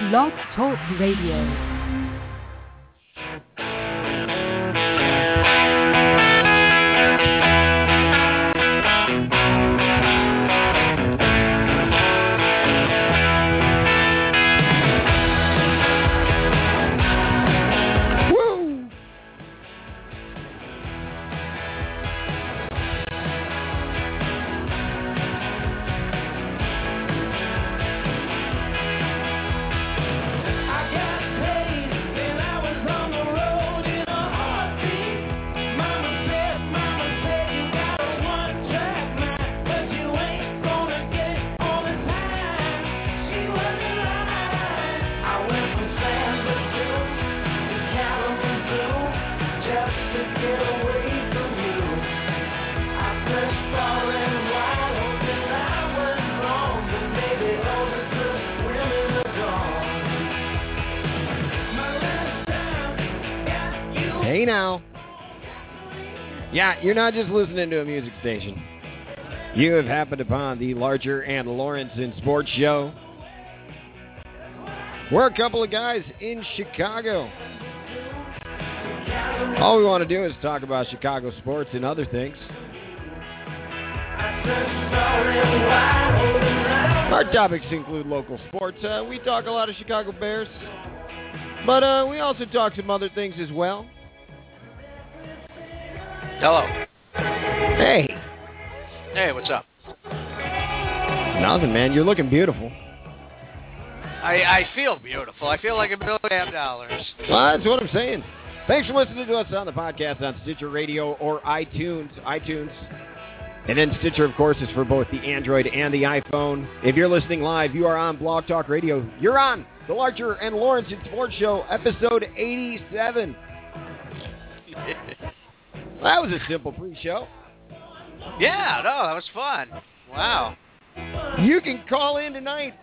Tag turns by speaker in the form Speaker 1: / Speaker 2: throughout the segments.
Speaker 1: Blog Talk Radio.
Speaker 2: You're not just listening to a music station. You have happened upon the Larcher and Lorensen Sports Show. We're a couple of guys in Chicago. All we want to do is talk about Chicago sports and other things. Our topics include local sports. Uh, we talk a lot of Chicago Bears, but uh, we also talk some other things as well.
Speaker 3: Hello.
Speaker 2: Hey,
Speaker 3: Hey, what's up?
Speaker 2: nothing, man. You're looking beautiful.
Speaker 3: I, I feel beautiful. I feel like a million dollars.
Speaker 2: Well, that's what I'm saying. Thanks for listening to us on the podcast on Stitcher Radio or iTunes. iTunes. And then Stitcher, of course, is for both the Android and the iPhone. If you're listening live, you are on Blog Talk Radio. You're on the Larcher and Lorensen Sports Show, episode 87. That was a simple pre-show.
Speaker 3: yeah, no, that was fun. Wow.
Speaker 2: You can call in tonight,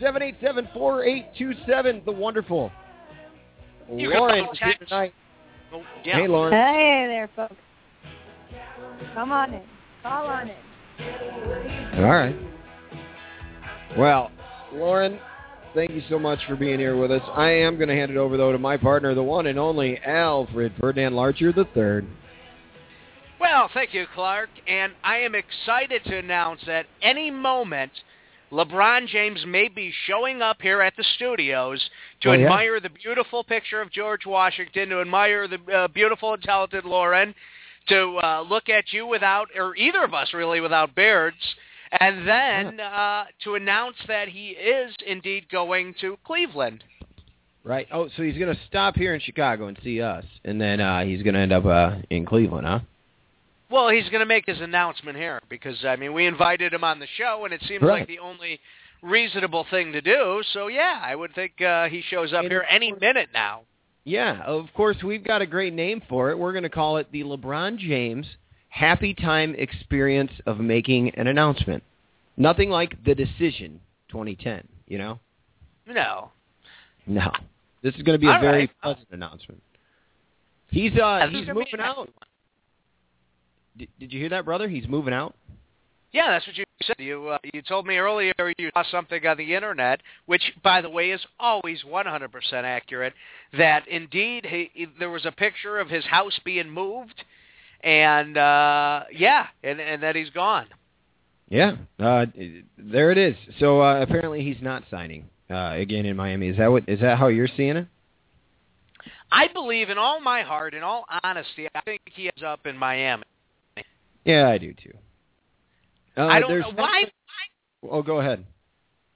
Speaker 2: 888-787-4827. The wonderful
Speaker 3: You
Speaker 2: Lauren is here tonight.
Speaker 3: Oh, yeah.
Speaker 2: Hey, Lauren.
Speaker 4: Hey there, folks. Come on in. Call on in.
Speaker 2: All right. Well, Lauren, thank you so much for being here with us. I am going to hand it over, though, to my partner, the one and only Alfred Ferdinand Larcher III.
Speaker 3: Well, thank you, Clark. And I am excited to announce that any moment LeBron James may be showing up here at the studios to
Speaker 2: Oh, yeah?
Speaker 3: admire the beautiful picture of George Washington, to admire the uh, beautiful and talented Lauren, to uh, look at you without, or either of us really, without beards, and then uh, to announce that he is indeed going to Cleveland.
Speaker 2: Right. Oh, so he's going to stop here in Chicago and see us, and then uh, he's going to end up uh, in Cleveland, huh?
Speaker 3: Well, he's going to make his announcement here because I mean we invited him on the show, and it seems
Speaker 2: Right.
Speaker 3: like the only reasonable thing to do. So yeah, I would think uh, he shows up
Speaker 2: And-
Speaker 3: here any minute now.
Speaker 2: Yeah, of course, we've got a great name for it. We're going to call it the LeBron James Happy Time Experience of Making an Announcement. Nothing like the decision 2010, you know?
Speaker 3: No,
Speaker 2: No. This is going to be a
Speaker 3: All
Speaker 2: very
Speaker 3: right.
Speaker 2: pleasant announcement. He's uh
Speaker 3: Yeah, this is
Speaker 2: he's moving out. Did, did you hear that, brother? He's moving out.
Speaker 3: yeah, that's what you said. You uh, you told me earlier you saw something on the internet, which by the way is always 100% accurate. That indeed he, he- there was a picture of his house being moved, and uh, yeah, and and that he's gone.
Speaker 2: Yeah. Uh there it is. So uh apparently he's not signing uh again in Miami. Is that what is that how you're seeing it?
Speaker 3: I believe in all my heart, in all honesty, I think he ends up in Miami.
Speaker 2: Yeah, I do too. Uh,
Speaker 3: I don't know why.
Speaker 2: Oh, go ahead.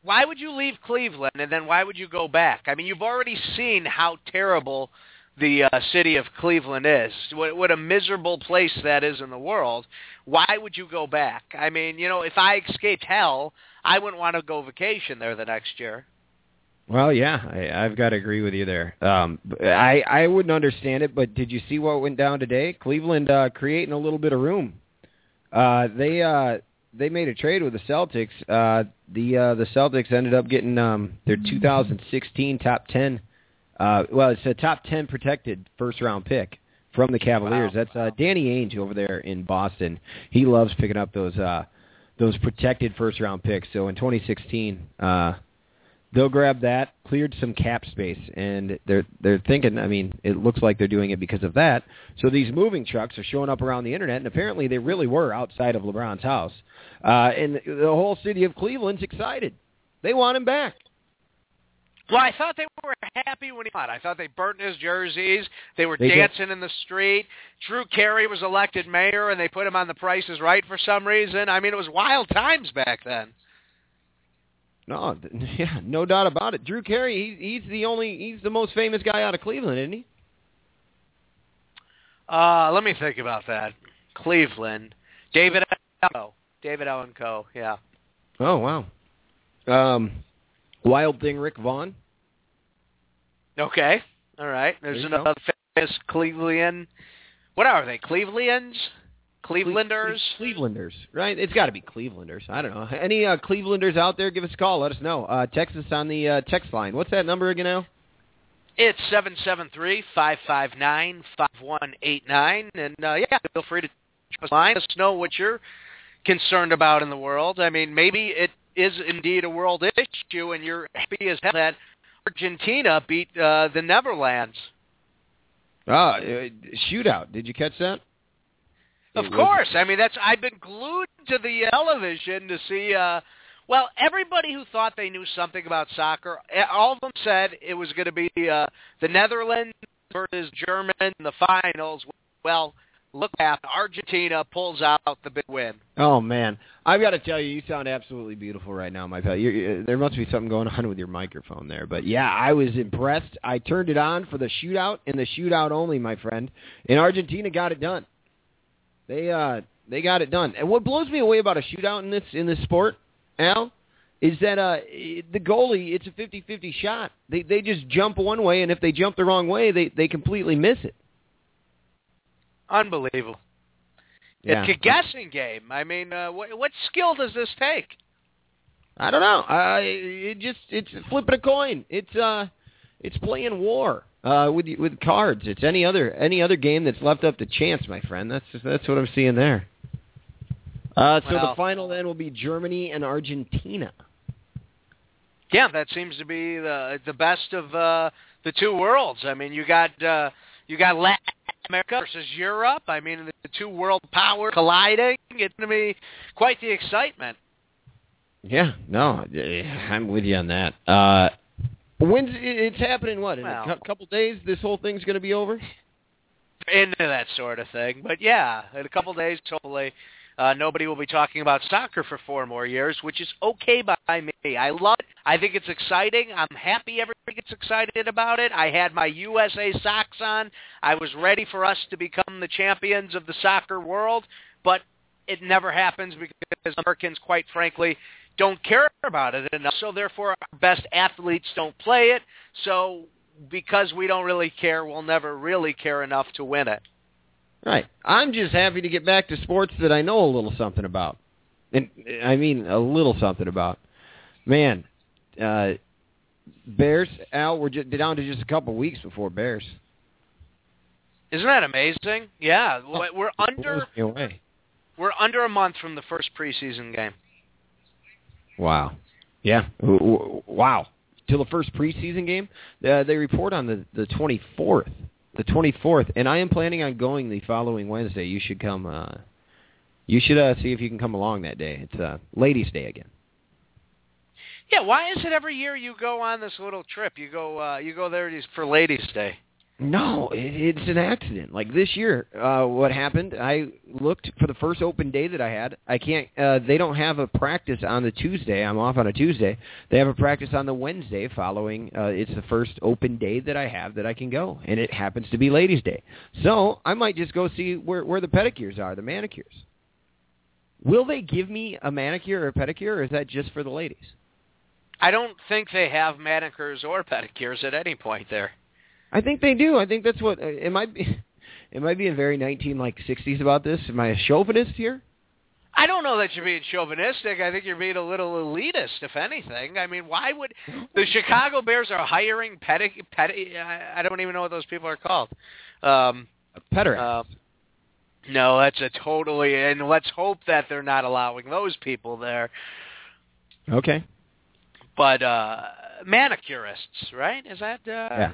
Speaker 3: Why would you leave Cleveland and then why would you go back? I mean, you've already seen how terrible the uh, city of Cleveland is. What, what a miserable place that is in the world. Why would you go back? I mean, you know, if I escaped hell, I wouldn't want to go vacation there the next year.
Speaker 2: Well, yeah, I, I've got to agree with you there. Um, I I wouldn't understand it, but did you see what went down today? Cleveland uh, creating a little bit of room. Uh, they uh, they made a trade with the Celtics. Uh, the uh, the Celtics ended up getting um, their 2016 top 10. Uh, well, it's a top 10 protected first round pick from the Cavaliers.
Speaker 3: Wow.
Speaker 2: That's uh, Danny Ainge over there in Boston. He loves picking up those uh, those protected first round picks. So in 2016, uh, They'll grab that, cleared some cap space, and they're they're thinking. I mean, it looks like they're doing it because of that. So these moving trucks are showing up around the internet, and apparently they really were outside of LeBron's house. Uh, and the whole city of Cleveland's excited. They want him back.
Speaker 3: Well, I thought they were happy when he won. I thought they burnt his jerseys. They were
Speaker 2: They did.
Speaker 3: dancing in the street. Drew Carey was elected mayor, and they put him on The Price is Right for some reason. I mean, it was wild times back then.
Speaker 2: No, yeah, no doubt about it. Drew Carey, he, he's the only, he's the most famous guy out of Cleveland, isn't he?
Speaker 3: Uh, let me think about that. Cleveland. David Allen. David Allen Co. Yeah.
Speaker 2: Oh wow. Um, Wild Thing Rick Vaughn.
Speaker 3: Okay. All right. There's
Speaker 2: There you go.
Speaker 3: another famous Cleveland. What are they? Clevelands? Clevelanders?
Speaker 2: Clevelanders, right? It's got to be Clevelanders. I don't know. Any uh, Clevelanders out there? Give us a call. Let us know. Uh, text us on the uh, text line. What's that number again now?
Speaker 3: It's seven seven three five five nine five one eight nine, and uh, yeah, feel free to line. Let us know what you're concerned about in the world. I mean, maybe it is indeed a world issue, and you're happy as hell that Argentina beat uh, the Netherlands.
Speaker 2: Ah, uh, shootout. Did you catch that?
Speaker 3: Of course. I mean, that's I've been glued to the television to see. uh Well, everybody who thought they knew something about soccer, eh, all of them said it was going to be uh, the Netherlands versus Germany in the finals. Well, look at Argentina pulls out the big win.
Speaker 2: Oh man, I've got to tell you, you sound absolutely beautiful right now, my pal. you there must be something going on with your microphone there, but yeah, I was impressed. I turned it on for the shootout and the shootout only, my friend. And Argentina got it done. They uh they got it done. And what blows me away about a shootout in this in this sport, Al, is that uh the goalie it's a 50-50 shot. They they just jump one way, and if they jump the wrong way, they they completely miss it.
Speaker 3: Unbelievable.
Speaker 2: Yeah.
Speaker 3: It's a guessing game. I mean, uh, what, what skill does this take?
Speaker 2: I don't know. I it just it's flipping a coin. It's uh it's playing war uh with with cards. It's any other any other game that's left up to chance, my friend. That's just, that's what I'm seeing there. Uh so the final then will be Germany and Argentina.
Speaker 3: Yeah, that seems to be the the best of uh, the two worlds. I mean, you got uh, you got Latin America versus Europe. I mean, the, two world powers colliding. It's going to be quite the excitement.
Speaker 2: Yeah, no, I'm with you on that. Uh when's it's happening what? In a
Speaker 3: Well-
Speaker 2: cou- couple days this whole thing's going to be over?
Speaker 3: into that sort of thing. But yeah, in a couple days, hopefully, uh, nobody will be talking about soccer for four more years, which is okay by me. I love it. I think it's exciting. I'm happy everybody gets excited about it. I had my USA socks on. I was ready for us to become the champions of the soccer world, but it never happens because Americans, quite frankly, don't care about it enough. So therefore, our best athletes don't play it. So because we don't really care, we'll never really care enough to win it.
Speaker 2: Right. I'm just happy to get back to sports that I know a little something about. And I mean a little something about. Man, uh Bears, Al, we're just down to just a couple weeks before Bears.
Speaker 3: Isn't that amazing? Yeah, we're under we're under a month from the first preseason game.
Speaker 2: Wow. Yeah. W- w- Wow. Till the first preseason game, uh, they report on the the 24th. The 24th, and I am planning on going the following Wednesday. You should come. uh You should uh, see if you can come along that day. It's uh, Ladies' Day again.
Speaker 3: Yeah, why is it every year you go on this little trip? You go uh you go there for Ladies' Day.
Speaker 2: No, it, it's an accident. Like this year, uh, what happened? I looked for the first open day that I had. I can't. Uh, they don't have a practice on the Tuesday. I'm off on a Tuesday. They have a practice on the Wednesday following. Uh, it's the first open day that I have that I can go, and it happens to be Ladies' Day. So I might just go see where where the pedicures are, the manicures. Will they give me a manicure or a pedicure, or is that just for the ladies?
Speaker 3: I don't think they have manicures or pedicures at any point there.
Speaker 2: I think they do. I think that's what uh, it might be. It might be in very nineteen like sixties about this. Am I a chauvinist here?
Speaker 3: I don't know that you're being chauvinistic. I think you're being a little elitist, if anything. I mean, why would the Chicago Bears are hiring petty? pedi? I I don't even know what those people are called. Um,
Speaker 2: A pederast.
Speaker 3: um, no, that's a totally. And let's hope that they're not allowing those people there.
Speaker 2: okay.
Speaker 3: but uh manicurists, right? Is that uh
Speaker 2: Yeah.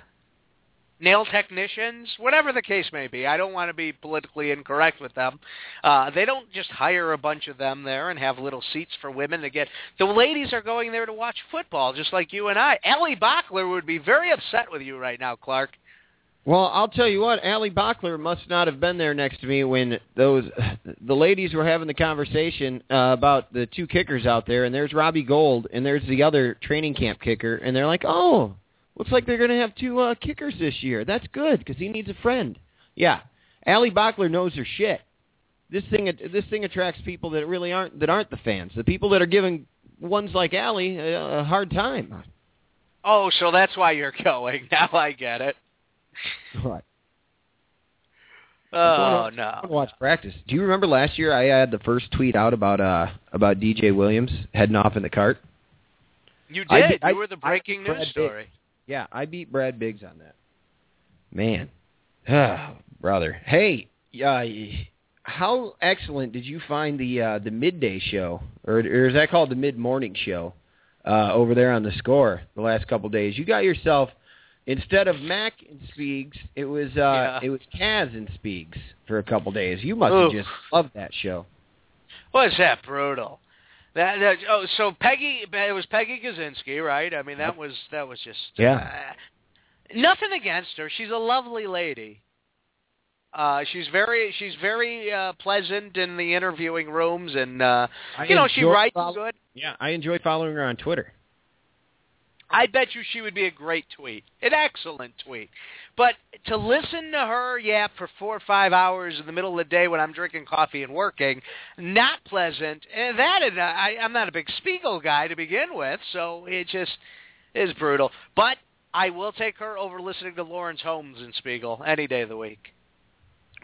Speaker 3: Nail technicians, whatever the case may be. I don't want to be politically incorrect with them. Uh, they don't just hire a bunch of them there and have little seats for women to get. The ladies are going there to watch football, just like you and I. Ellie Bachler would be very upset with you right now, Clark.
Speaker 2: Well, I'll tell you what, Allie Bachler must not have been there next to me when those the ladies were having the conversation uh, about the two kickers out there, and there's Robbie Gould, and there's the other training camp kicker, and they're like, "Oh, looks like they're going to have two uh, kickers this year. That's good because he needs a friend." Yeah, Allie Bachler knows her shit. This thing this thing attracts people that really aren't that aren't the fans. The people that are giving ones like Allie a, a hard time.
Speaker 3: Oh, so that's why you're going. Now I get it.
Speaker 2: What?
Speaker 3: Oh
Speaker 2: I'm
Speaker 3: no.
Speaker 2: watch practice. Do you remember last year I had the first tweet out about uh about DJ Williams heading off in the cart?
Speaker 3: You
Speaker 2: I
Speaker 3: did.
Speaker 2: I-
Speaker 3: you were the breaking
Speaker 2: Brad
Speaker 3: news story.
Speaker 2: Yeah, I beat Brad Biggs on that. Man, ah, brother. Hey, uh, how excellent did you find the uh, the midday show, or, or is that called the mid morning show, uh, over there on the score the last couple days? You got yourself instead of Mac and Speegs, it was uh,
Speaker 3: Yeah.
Speaker 2: it was Kaz and Speegs for a couple days. You must have just loved that show.
Speaker 3: Was that brutal? That, that oh, so Peggy, it was Peggy Kusinski, right? I mean, that was that was just
Speaker 2: Yeah.
Speaker 3: uh, nothing against her. She's a lovely lady. Uh, she's very she's very uh, pleasant in the interviewing rooms, and uh,
Speaker 2: I
Speaker 3: you know she writes
Speaker 2: follow-
Speaker 3: good.
Speaker 2: Yeah, I enjoy following her on Twitter.
Speaker 3: I bet you she would be a great tweet, an excellent tweet. But to listen to her yap for four or five hours in the middle of the day when I'm drinking coffee and working, not pleasant. And that, and I, I'm not a big Spiegel guy to begin with, so it just is brutal. But I will take her over listening to Lawrence Holmes in Spiegel any day of the week.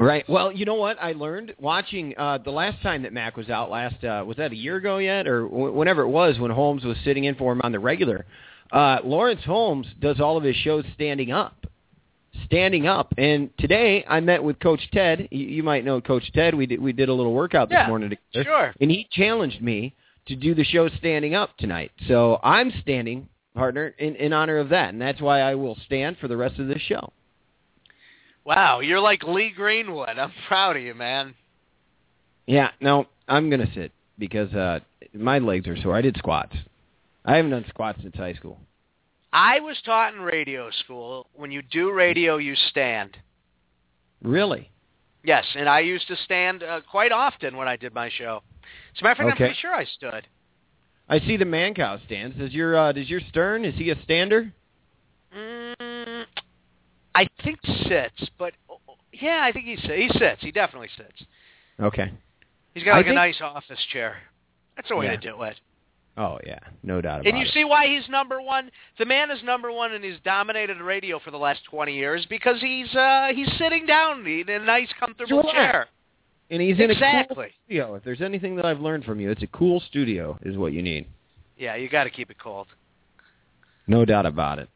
Speaker 2: Right. Well, you know what I learned watching uh, the last time that Mac was out. Last uh, was that a year ago yet, or w- whenever it was when Holmes was sitting in for him on the regular. Uh, Lawrence Holmes does all of his shows standing up, standing up. And today I met with Coach Ted. You, you might know Coach Ted. We did we did a little workout this
Speaker 3: Yeah,
Speaker 2: morning together,
Speaker 3: Sure.
Speaker 2: and he challenged me to do the show standing up tonight. So I'm standing, partner, in, in honor of that, and that's why I will stand for the rest of this show.
Speaker 3: Wow, you're like Lee Greenwood. I'm proud of you, man.
Speaker 2: Yeah, no, I'm gonna sit because uh my legs are sore. I did squats. I haven't done squats since high school.
Speaker 3: I was taught in radio school, when you do radio, you stand.
Speaker 2: Really?
Speaker 3: Yes, and I used to stand uh, quite often when I did my show. As a matter of fact, I'm pretty sure I stood.
Speaker 2: I see the Mancow stands. Does your uh, does your Stern? Is he a stander?
Speaker 3: Mm, I think sits, but yeah, I think he sits. He sits. He definitely sits.
Speaker 2: Okay.
Speaker 3: He's got like a nice office chair. That's the way
Speaker 2: Yeah.
Speaker 3: to do it.
Speaker 2: Oh yeah, no doubt about it.
Speaker 3: And you
Speaker 2: it.
Speaker 3: see why he's number one? The man is number one, and he's dominated radio for the last twenty years because he's uh he's sitting down in a nice, comfortable
Speaker 2: Relax.
Speaker 3: chair.
Speaker 2: and he's in a cool
Speaker 3: Exactly.
Speaker 2: studio. If there's anything that I've learned from you, it's a cool studio is what you need.
Speaker 3: Yeah, you got to keep it cold.
Speaker 2: No doubt about it.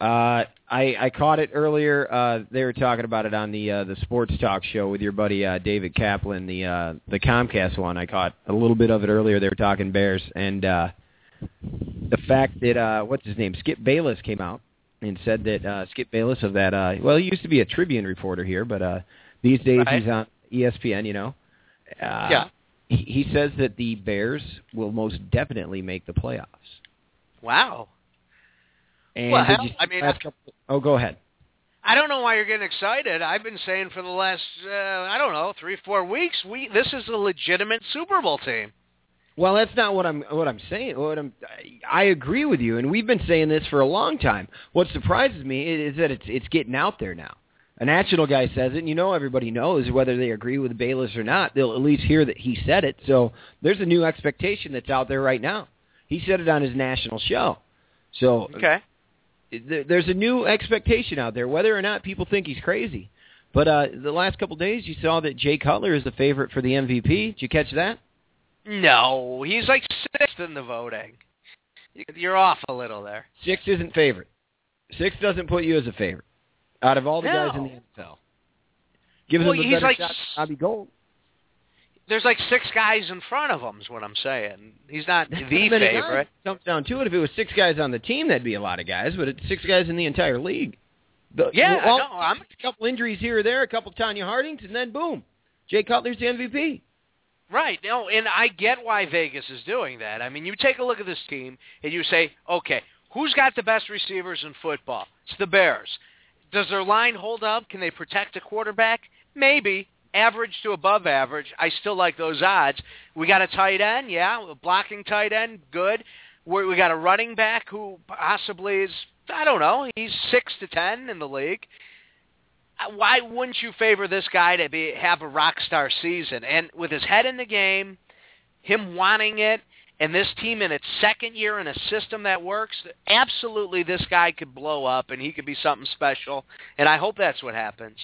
Speaker 2: Uh, I I caught it earlier. Uh, they were talking about it on the uh, the sports talk show with your buddy uh, David Kaplan, the uh, the Comcast one. I caught a little bit of it earlier. They were talking Bears and uh, the fact that uh, what's his name, Skip Bayless came out and said that uh, Skip Bayless of that. Uh, well, he used to be a Tribune reporter here, but uh, these days
Speaker 3: Right.
Speaker 2: he's on ESPN. You know. Uh,
Speaker 3: Yeah.
Speaker 2: He, he says that the Bears will most definitely make the playoffs.
Speaker 3: Wow.
Speaker 2: And
Speaker 3: Well,
Speaker 2: did you see
Speaker 3: I mean,
Speaker 2: couple- oh, go ahead.
Speaker 3: I don't know why you're getting excited. I've been saying for the last uh, I don't know three four weeks we this is a legitimate Super Bowl team.
Speaker 2: Well, that's not what I'm what I'm saying. What I'm I agree with you, and we've been saying this for a long time. What surprises me is that it's it's getting out there now. A national guy says it, and you know everybody knows whether they agree with Bayless or not. They'll at least hear that he said it. So there's a new expectation that's out there right now. He said it on his national show. So
Speaker 3: Okay.
Speaker 2: There- there's a new expectation out there, whether or not people think he's crazy. But uh, the last couple of days, you saw that Jay Cutler is the favorite for the MVP. Did you catch that?
Speaker 3: No, he's like sixth in the voting. You're off a little there.
Speaker 2: Six isn't favorite. Six doesn't put you as a favorite out of all the guys in the NFL. Gives
Speaker 3: Well,
Speaker 2: him a
Speaker 3: he's
Speaker 2: better
Speaker 3: like
Speaker 2: shot Bobby Gold.
Speaker 3: There's like six guys in front of him. Is what I'm saying. He's not
Speaker 2: That's
Speaker 3: the favorite.
Speaker 2: Comes down to it. If it was six guys on the team, that'd be a lot of guys. But it's six guys in the entire league. The,
Speaker 3: Yeah,
Speaker 2: well,
Speaker 3: no, I'm-
Speaker 2: a couple injuries here or there, a couple Tonya Hardings, and then boom, Jay Cutler's the MVP.
Speaker 3: Right. No, and I get why Vegas is doing that. I mean, you take a look at this team and you say, okay, who's got the best receivers in football? It's the Bears. Does their line hold up? Can they protect a quarterback? Maybe. Average to above average. I still like those odds. We got a tight end, yeah, a blocking tight end, good. We we got a running back who possibly is, I don't know, he's six to ten in the league Uh, why wouldn't you favor this guy to be have a rock star season? And with his head in the game, him wanting it, and this team in its second year in a system that works, absolutely this guy could blow up and he could be something special. And I hope that's what happens.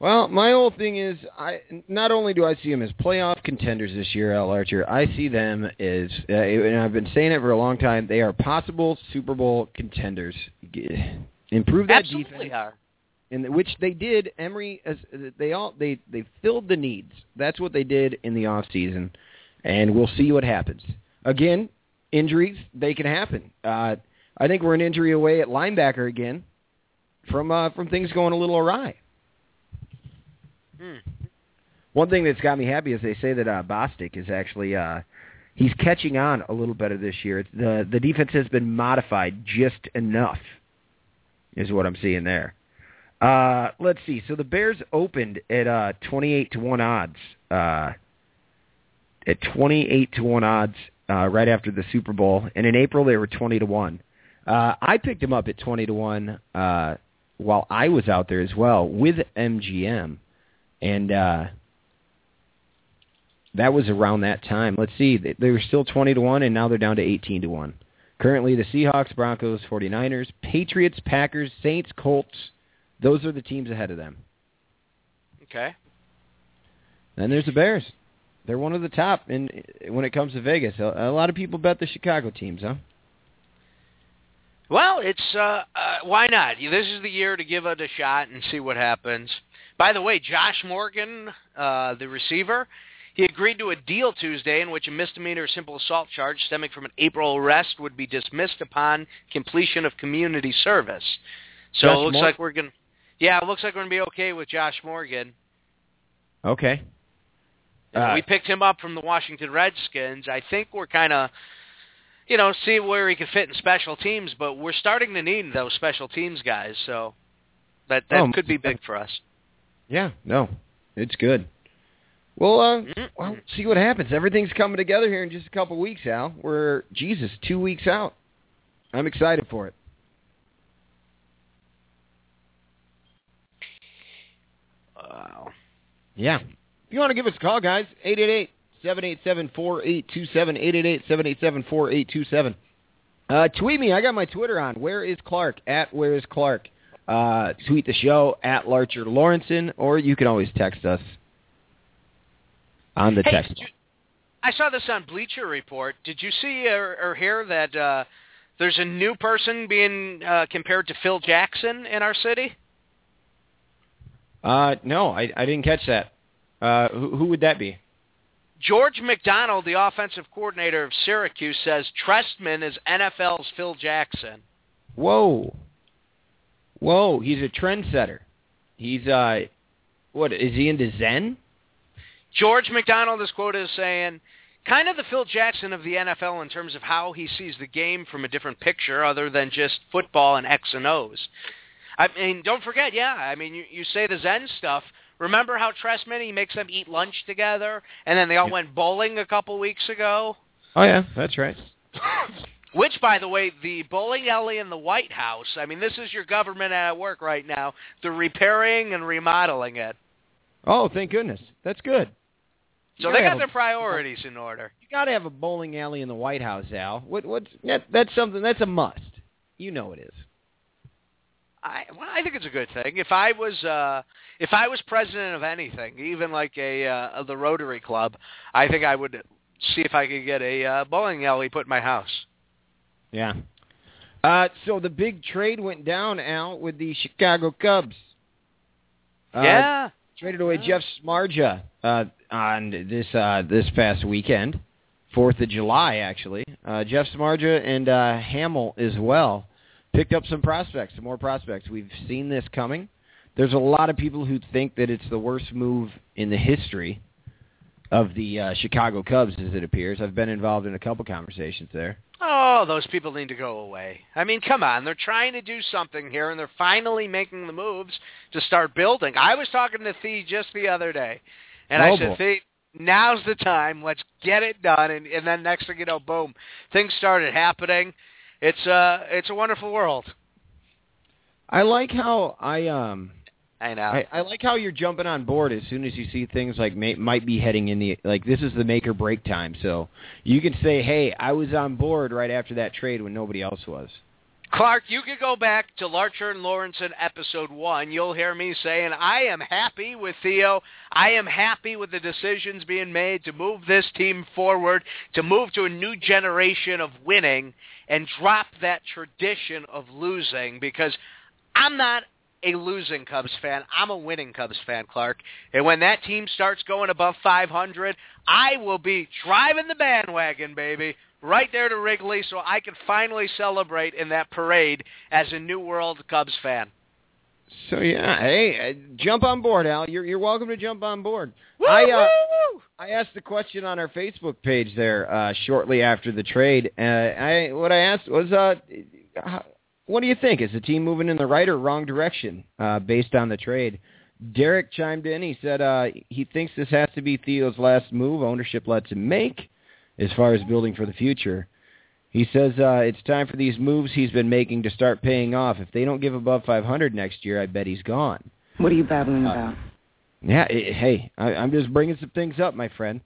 Speaker 2: Well, my whole thing is, I not only do I see them as playoff contenders this year, Al Larcher, I see them as, uh, and I've been saying it for a long time. They are possible Super Bowl contenders. Improve that
Speaker 3: Absolutely
Speaker 2: defense,
Speaker 3: are.
Speaker 2: in which they did. Emery, as they all they they filled the needs. That's what they did in the off season, and we'll see what happens. Again, injuries they can happen. Uh, I think we're an injury away at linebacker again from uh, from things going a little awry.
Speaker 3: Hmm.
Speaker 2: One thing that's got me happy is they say that uh, Bostic is actually uh, he's catching on a little better this year. It's the the defense has been modified just enough, is what I'm seeing there. Uh, let's see. So the Bears opened at uh, 28 to one odds. Uh, at 28 to one odds uh, right after the Super Bowl, and in April they were 20 to one. Uh, I picked them up at 20 to one uh, while I was out there as well with MGM, and uh, that was around that time. Let's see, they, were still 20 to one, and now they're down to 18 to one. Currently, the Seahawks, Broncos, 49ers, Patriots, Packers, Saints, Colts. Those are the teams ahead of them.
Speaker 3: Okay.
Speaker 2: Then there's the Bears. They're one of the top in when it comes to Vegas. A, a lot of people bet the Chicago teams, huh?
Speaker 3: Well, it's uh, uh why not? This is the year to give it a shot and see what happens. By the way, Josh Morgan, uh the receiver, he agreed to a deal Tuesday in which a misdemeanor simple assault charge stemming from an April arrest would be dismissed upon completion of community service. So
Speaker 2: Josh
Speaker 3: it looks like we're going to Yeah, it looks like we're going to be okay with Josh Morgan.
Speaker 2: Okay.
Speaker 3: Uh, we picked him up from the Washington Redskins. I think we're kind of, you know, see where he can fit in special teams, but we're starting to need those special teams guys. So that that
Speaker 2: Oh,
Speaker 3: could be big for us.
Speaker 2: Yeah, no, it's good. Well, uh,
Speaker 3: Mhm.
Speaker 2: well, see what happens. Everything's coming together here in just a couple weeks, Al. We're Jesus, two weeks out. I'm excited for it.
Speaker 3: Wow.
Speaker 2: Yeah. If you want to give us a call, guys, 888-787-4827, 888-787-4827. Uh, tweet me. I got my Twitter on. Where is Clark? At Where is Clark? Uh, tweet the show at Larcher Lorensen, or you can always text us on the
Speaker 3: Hey,
Speaker 2: text.
Speaker 3: you, I saw this on Bleacher Report. Did you see or, or hear that uh, there's a new person being uh, compared to Phil Jackson in our city?
Speaker 2: Uh, no, I, I didn't catch that. Uh, who, who would that be?
Speaker 3: George McDonald, the offensive coordinator of Syracuse, says Trestman is NFL's Phil Jackson.
Speaker 2: Whoa. Whoa, he's a trendsetter. He's, uh, what, is he into Zen?
Speaker 3: George McDonald is quoted as saying, kind of the Phil Jackson of the NFL in terms of how he sees the game from a different picture other than just football and X and O's. I mean, don't forget, yeah, I mean, you, you say the Zen stuff. Remember how Trestman, he makes them eat lunch together, and then they all
Speaker 2: Yeah.
Speaker 3: went bowling a couple weeks ago?
Speaker 2: Oh, yeah, that's right.
Speaker 3: Which, by the way, the bowling alley in the White House, I mean, this is your government at work right now. They're repairing and remodeling it.
Speaker 2: Oh, thank goodness. That's good. You
Speaker 3: So they got their
Speaker 2: a-
Speaker 3: priorities in order.
Speaker 2: You got to have a bowling alley in the White House, Al. What? What's that? That's something. That's a must. You know it is.
Speaker 3: I well, I think it's a good thing. If I was uh if I was president of anything, even like a uh of the Rotary Club, I think I would see if I could get a uh, bowling alley put in my house.
Speaker 2: Yeah. Uh, so the big trade went down, Al, with the Chicago Cubs. Uh,
Speaker 3: yeah.
Speaker 2: traded away Jeff Samardzija uh, on this uh, this past weekend, Fourth of July actually. Uh, Jeff Samardzija and uh, Hammel as well picked up some prospects, some more prospects. We've seen this coming. There's a lot of people who think that it's the worst move in the history of the uh, Chicago Cubs, as it appears. I've been involved in a couple conversations there.
Speaker 3: Oh, those people need to go away. I mean, come on. They're trying to do something here, and they're finally making the moves to start building. I was talking to Theo just the other day, and I
Speaker 2: Oh,
Speaker 3: said,
Speaker 2: boy.
Speaker 3: Theo, now's the time. Let's get it done. And, and then next thing you know, boom, things started happening. It's uh, it's a wonderful world.
Speaker 2: I like how I um
Speaker 3: I know.
Speaker 2: I, I like how you're jumping on board as soon as you see things like may, might be heading in the like this is the make or break time. So you can say, "Hey, I was on board right after that trade when nobody else was."
Speaker 3: Clark, you could go back to Larcher and Lorensen episode one. You'll hear me saying, I am happy with Theo. I am happy with the decisions being made to move this team forward, to move to a new generation of winning, and drop that tradition of losing because I'm not a losing Cubs fan. I'm a winning Cubs fan, Clark. And when that team starts going above 500, I will be driving the bandwagon, baby, right there to Wrigley so I can finally celebrate in that parade as a New World Cubs fan.
Speaker 2: So yeah, hey, uh, jump on board, Al. You're you're welcome to jump on board. I uh,
Speaker 3: Woo-hoo!
Speaker 2: I asked the question on our Facebook page there uh, shortly after the trade. Uh, I what I asked was, uh, how- what do you think? Is the team moving in the right or wrong direction uh, based on the trade? Derek chimed in. He said uh, he thinks this has to be Theo's last move. Ownership lets him make as far as building for the future. He says uh, it's time for these moves he's been making to start paying off. If they don't give above 500 next year, I bet he's gone.
Speaker 5: What are you babbling
Speaker 2: Uh,
Speaker 5: about?
Speaker 2: Yeah, i hey, I, I'm just bringing some things up, my friend.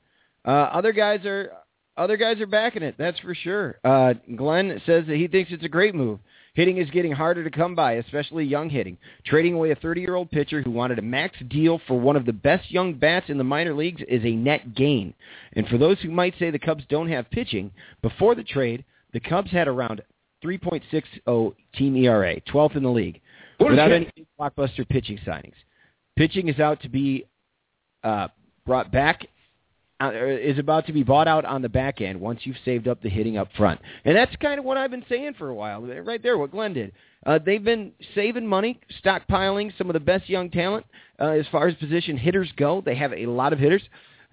Speaker 2: Uh, other guys are other guys are backing it. That's for sure. Uh, Glenn says that he thinks it's a great move. Hitting is getting harder to come by, especially young hitting. Trading away a 30-year-old pitcher who wanted a max deal for one of the best young bats in the minor leagues is a net gain. And for those who might say the Cubs don't have pitching, before the trade, the Cubs had around 3.60 team ERA, 12th in the league, without any blockbuster pitching signings. Pitching is out to be uh, brought back is about to be bought out on the back end once you've saved up the hitting up front. And that's kind of what I've been saying for a while. Right there, what Glenn did. Uh, they've been saving money, stockpiling some of the best young talent uh, as far as position hitters go. They have a lot of hitters,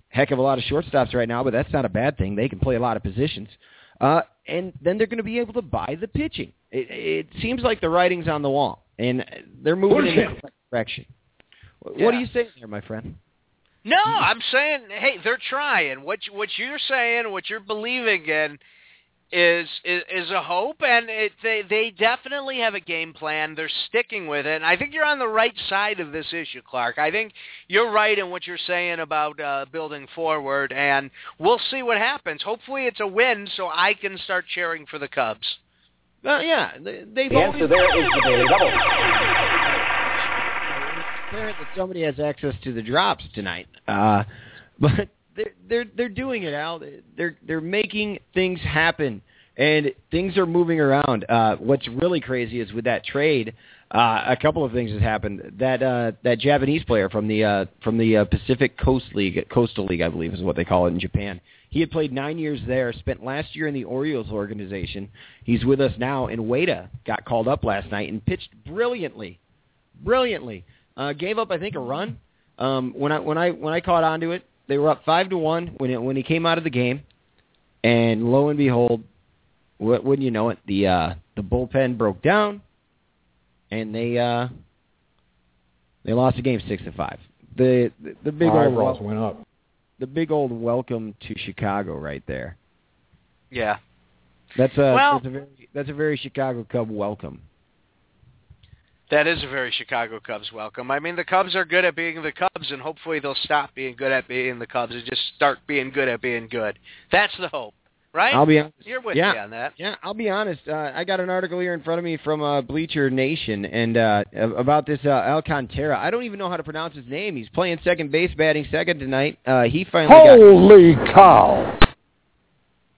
Speaker 2: heck of a lot of shortstops right now, but that's not a bad thing. They can play a lot of positions. Uh, and then they're going to be able to buy the pitching. It, it seems like the writing's on the wall, and they're moving in the correct direction. What
Speaker 3: Yeah.
Speaker 2: are you saying there, my friend?
Speaker 3: No, I'm saying, hey, they're trying. What you- what you're saying, what you're believing in, is is, is a hope, and it, they they definitely have a game plan. They're sticking with it, and I think you're on the right side of this issue, Clark. I think you're right in what you're saying about uh, building forward, and we'll see what happens. Hopefully, it's a win, so I can start cheering for the Cubs.
Speaker 2: Well, yeah, they, they've
Speaker 6: The answer
Speaker 2: always
Speaker 6: there is the Daily Double.
Speaker 2: Apparent that somebody has access to the drops tonight. Uh, but they're they're they're doing it, Al. They're they're making things happen, and things are moving around. Uh, what's really crazy is with that trade. Uh, a couple of things has happened. That uh, that Japanese player from the uh, from the uh, Pacific Coast League, Coastal League, I believe is what they call it in Japan. He had played nine years there. Spent last year in the Orioles organization. He's with us now. And Wada got called up last night and pitched brilliantly, brilliantly. Uh, gave up, I think, a run. Um, when I when I when I caught onto it, they were up five to one when it, when he came out of the game, and lo and behold, what wouldn't you know it, the uh, the bullpen broke down, and they uh, they lost the game six to five. The the, the big old
Speaker 7: Eyebrows
Speaker 2: wel-
Speaker 7: went up.
Speaker 2: the big old welcome to Chicago right there.
Speaker 3: Yeah.
Speaker 2: That's a
Speaker 3: Well-
Speaker 2: that's a very that's a very Chicago Cub welcome.
Speaker 3: That is a very Chicago Cubs welcome. I mean, the Cubs are good at being the Cubs, and hopefully they'll stop being good at being the Cubs and just start being good at being good. That's the hope, right?
Speaker 2: I'll be honest.
Speaker 3: You're with
Speaker 2: yeah.
Speaker 3: me on that.
Speaker 2: Yeah, I'll be honest. Uh, I got an article here in front of me from uh, Bleacher Nation and uh, about this uh, Alcantara. I don't even know how to pronounce his name. He's playing second base, batting second tonight. Uh, he finally got
Speaker 7: Holy cow!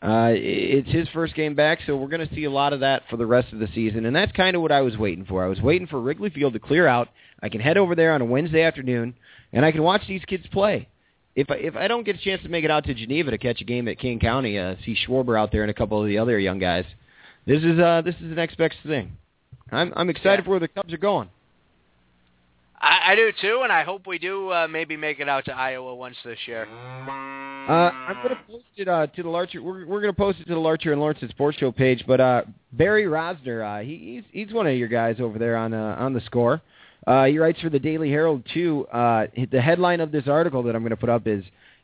Speaker 2: Uh, it's his first game back, so we're going to see a lot of that for the rest of the season, and that's kind of what I was waiting for. I was waiting for Wrigley Field to clear out. I can head over there on a Wednesday afternoon, and I can watch these kids play. If I, if I don't get a chance to make it out to Geneva to catch a game at Kane County, uh, see Schwarber out there and a couple of the other young guys, this is uh, this is the next best thing. I'm I'm excited
Speaker 3: Yeah.
Speaker 2: for where the Cubs are going.
Speaker 3: I, I do too, and I hope we do uh, maybe make it out to Iowa once this year.
Speaker 2: Uh, I'm going to post it uh, to the Larcher. We're, we're going to post it to the Larcher and Lorensen Sports Show page. But uh, Barry Rozner, uh, he, he's he's one of your guys over there on uh, on the score. Uh, he writes for the Daily Herald too. Uh, the headline of this article that I'm going to put up is: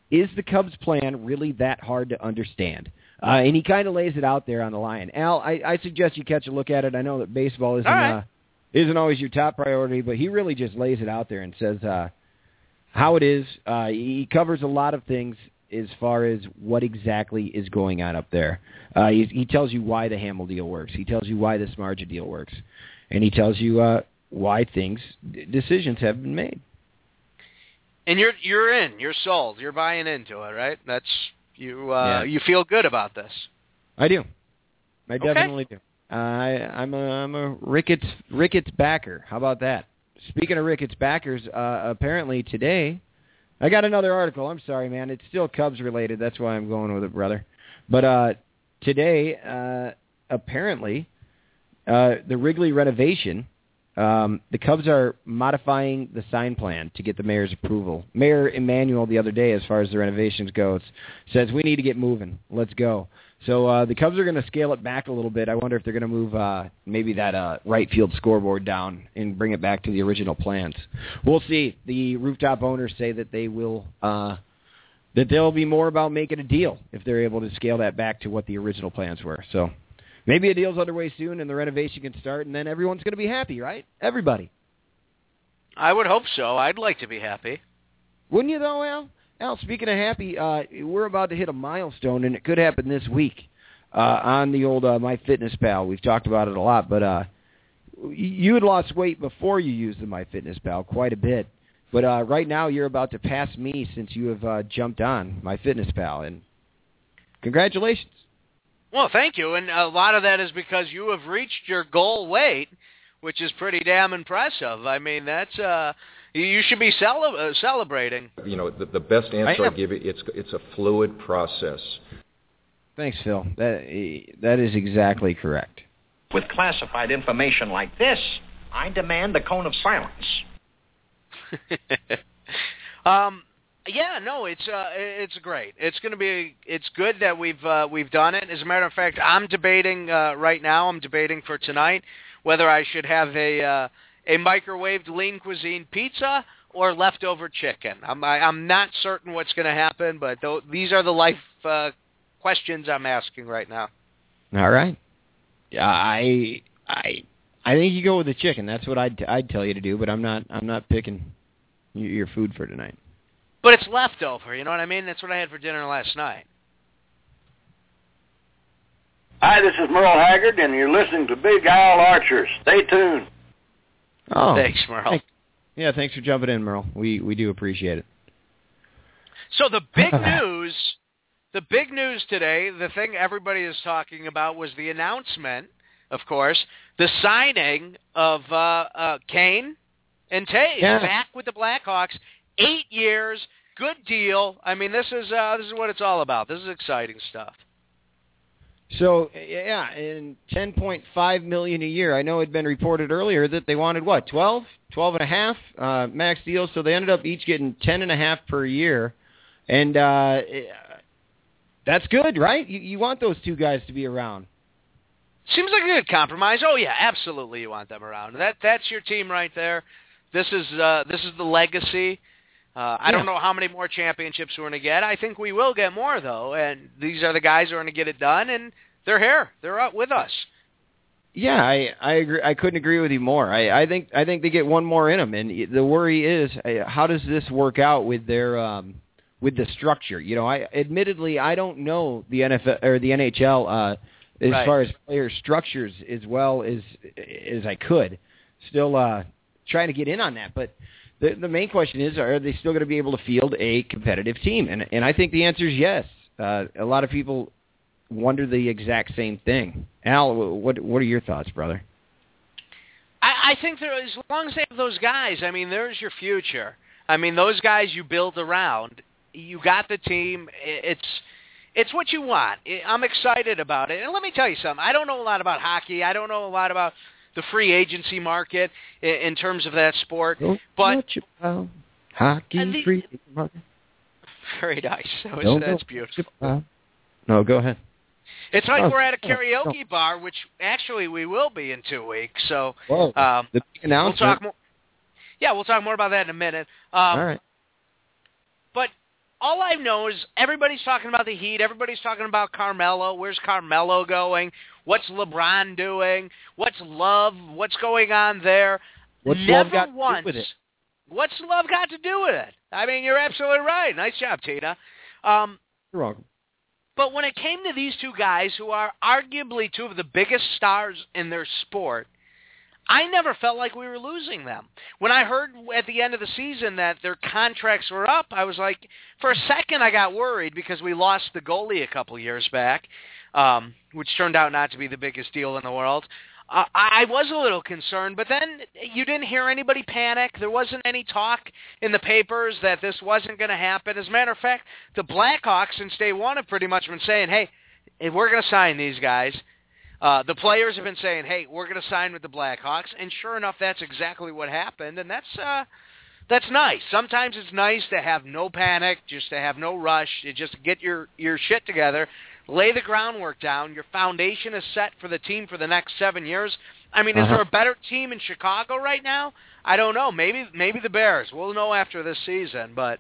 Speaker 2: Is the Cubs' plan really that hard to understand? Uh, and he kind of lays it out there on the line. Al, I, I suggest you catch a look at it. I know that baseball isn't
Speaker 3: All right.
Speaker 2: uh, isn't always your top priority, but he really just lays it out there and says uh, how it is. Uh, he covers a lot of things as far as what exactly is going on up there. Uh, he, he tells you why the Hammel deal works. He tells you why this Samardzija deal works, and he tells you uh, why things decisions have been made.
Speaker 3: And you're you're in, you're sold, you're buying into it, right? That's you. Uh,
Speaker 2: Yeah.
Speaker 3: You feel good about this.
Speaker 2: I do. I
Speaker 3: Okay.
Speaker 2: definitely do. I, I'm a I'm a Ricketts Ricketts backer. How about that? Speaking of Ricketts backers, uh, apparently today, I got another article. I'm sorry, man. It's still Cubs related. That's why I'm going with it, brother. But uh, today, uh, apparently, uh, the Wrigley renovation. Um, the Cubs are modifying the sign plan to get the mayor's approval. Mayor Emanuel the other day, as far as the renovations goes, says we need to get moving. Let's go. So uh, the Cubs are going to scale it back a little bit. I wonder if they're going to move uh, maybe that uh, right field scoreboard down and bring it back to the original plans. We'll see. The rooftop owners say that they will uh, that they'll be more about making a deal if they're able to scale that back to what the original plans were. So maybe a deal's underway soon and the renovation can start, and then everyone's going to be happy, right? Everybody.
Speaker 3: I would hope so. I'd like to be happy.
Speaker 2: Wouldn't you though, Al? Al, speaking of happy, uh, we're about to hit a milestone, and it could happen this week uh, on the old uh, MyFitnessPal. We've talked about it a lot, but uh, you had lost weight before you used the MyFitnessPal quite a bit. But uh, right now, you're about to pass me since you have uh, jumped on MyFitnessPal, and congratulations.
Speaker 3: Well, thank you. And a lot of that is because you have reached your goal weight, which is pretty damn impressive. I mean, that's uh, you- you should be cele- uh, celebrating.
Speaker 5: You know, the, the best answer I,
Speaker 2: am.
Speaker 5: give you, it's it's a fluid process.
Speaker 2: Thanks, Phil. That that is exactly correct.
Speaker 6: With classified information like this, I demand the cone of silence.
Speaker 3: um, yeah, no, it's uh, it's great. It's going to be it's good that we've uh, we've done it. As a matter of fact, I'm debating uh, right now. I'm debating for tonight whether I should have a uh, a microwaved lean cuisine pizza or leftover chicken. I'm I, I'm not certain what's going to happen, but th- these are the life uh, questions I'm asking right now.
Speaker 2: All right. I I I think you go with the chicken. That's what I'd I'd tell you to do. But I'm not I'm not picking your food for tonight.
Speaker 3: But it's leftover. You know what I mean? That's what I had for dinner last night.
Speaker 7: Hi, this is Merle Haggard, and you're listening to Big Al Larcher. Stay tuned.
Speaker 2: Oh,
Speaker 3: Thanks, Merle.
Speaker 2: thank- yeah, thanks for jumping in, Merle. We we do appreciate it.
Speaker 3: So the big news, the big news today, the thing everybody is talking about was the announcement, of course, the signing of uh, uh, Kane and Toews
Speaker 2: Yeah.
Speaker 3: back with the Blackhawks. Eight years, good deal. I mean, this is uh, this is what it's all about. This is exciting stuff.
Speaker 2: So yeah, and 10.5 million a year. I know it had been reported earlier that they wanted what 12, 12 and a half uh, max deals. So they ended up each getting 10 and a half per year, and uh, that's good, right? You, you want those two guys to be around.
Speaker 3: Seems like a good compromise. Oh yeah, absolutely. You want them around. That that's your team right there. This is uh, this is the legacy. Uh, I don't know how many more championships we're going to get. I think we will get more though, and these are the guys who are going to get it done, and they're here. They're out with us.
Speaker 2: Yeah, I I agree. I couldn't agree with you more. I I think I think they get one more in them, and the worry is uh, how does this work out with their um with the structure? You know, I admittedly I don't know the NFL or the NHL uh as
Speaker 3: Right.
Speaker 2: far as player structures as well as as I could. Still uh trying to get in on that, but the the main question is are they still going to be able to field a competitive team? And and I think the answer is yes. Uh a lot of people wonder the exact same thing. Al, what what are your thoughts, brother?
Speaker 3: I, I think there, as long as they have those guys, I mean, there's your future. I mean, those guys you build around. You got the team. It's it's what you want. I'm excited about it. And let me tell you something. I don't know a lot about hockey. I don't know a lot about the free agency market in, in terms of that sport.
Speaker 2: Don't
Speaker 3: But-
Speaker 2: what about hockey
Speaker 3: the-
Speaker 2: free market.
Speaker 3: Very nice. That was, that's beautiful.
Speaker 2: what you about. No, go ahead.
Speaker 3: It's like
Speaker 2: Oh,
Speaker 3: we're at a
Speaker 2: oh,
Speaker 3: karaoke bar, which actually we will be in two weeks. So
Speaker 2: Whoa,
Speaker 3: um,
Speaker 2: the big
Speaker 3: we'll talk more. Yeah, we'll talk more about that in a minute. Um,
Speaker 2: All right.
Speaker 3: But all I know is everybody's talking about the Heat. Everybody's talking about Carmelo. Where's Carmelo going? What's LeBron doing? What's Love? What's going on there?
Speaker 2: What's
Speaker 3: Never
Speaker 2: Love got to do
Speaker 3: once.
Speaker 2: with it?
Speaker 3: What's Love got to do with it? I mean, you're absolutely right. Nice job, Tina. Um,
Speaker 2: You're welcome.
Speaker 3: but when it came to these two guys, who are arguably two of the biggest stars in their sport, I never felt like we were losing them. When I heard at the end of the season that their contracts were up, I was like, for a second I got worried because we lost the goalie a couple years back, um, which turned out not to be the biggest deal in the world. Uh, I was a little concerned, but then you didn't hear anybody panic. There wasn't any talk in the papers that this wasn't going to happen. As a matter of fact, the Blackhawks since day one have pretty much been saying, "Hey, we're going to sign these guys." Uh, the players have been saying, "Hey, we're going to sign with the Blackhawks," and sure enough, that's exactly what happened, and that's uh, that's nice. Sometimes it's nice to have no panic, just to have no rush, to just get your your shit together, lay the groundwork down. Your foundation is set for the team for the next seven years. I mean, is
Speaker 2: Uh-huh.
Speaker 3: there a better team in Chicago right now? I don't know. Maybe maybe the Bears. We'll know after this season, but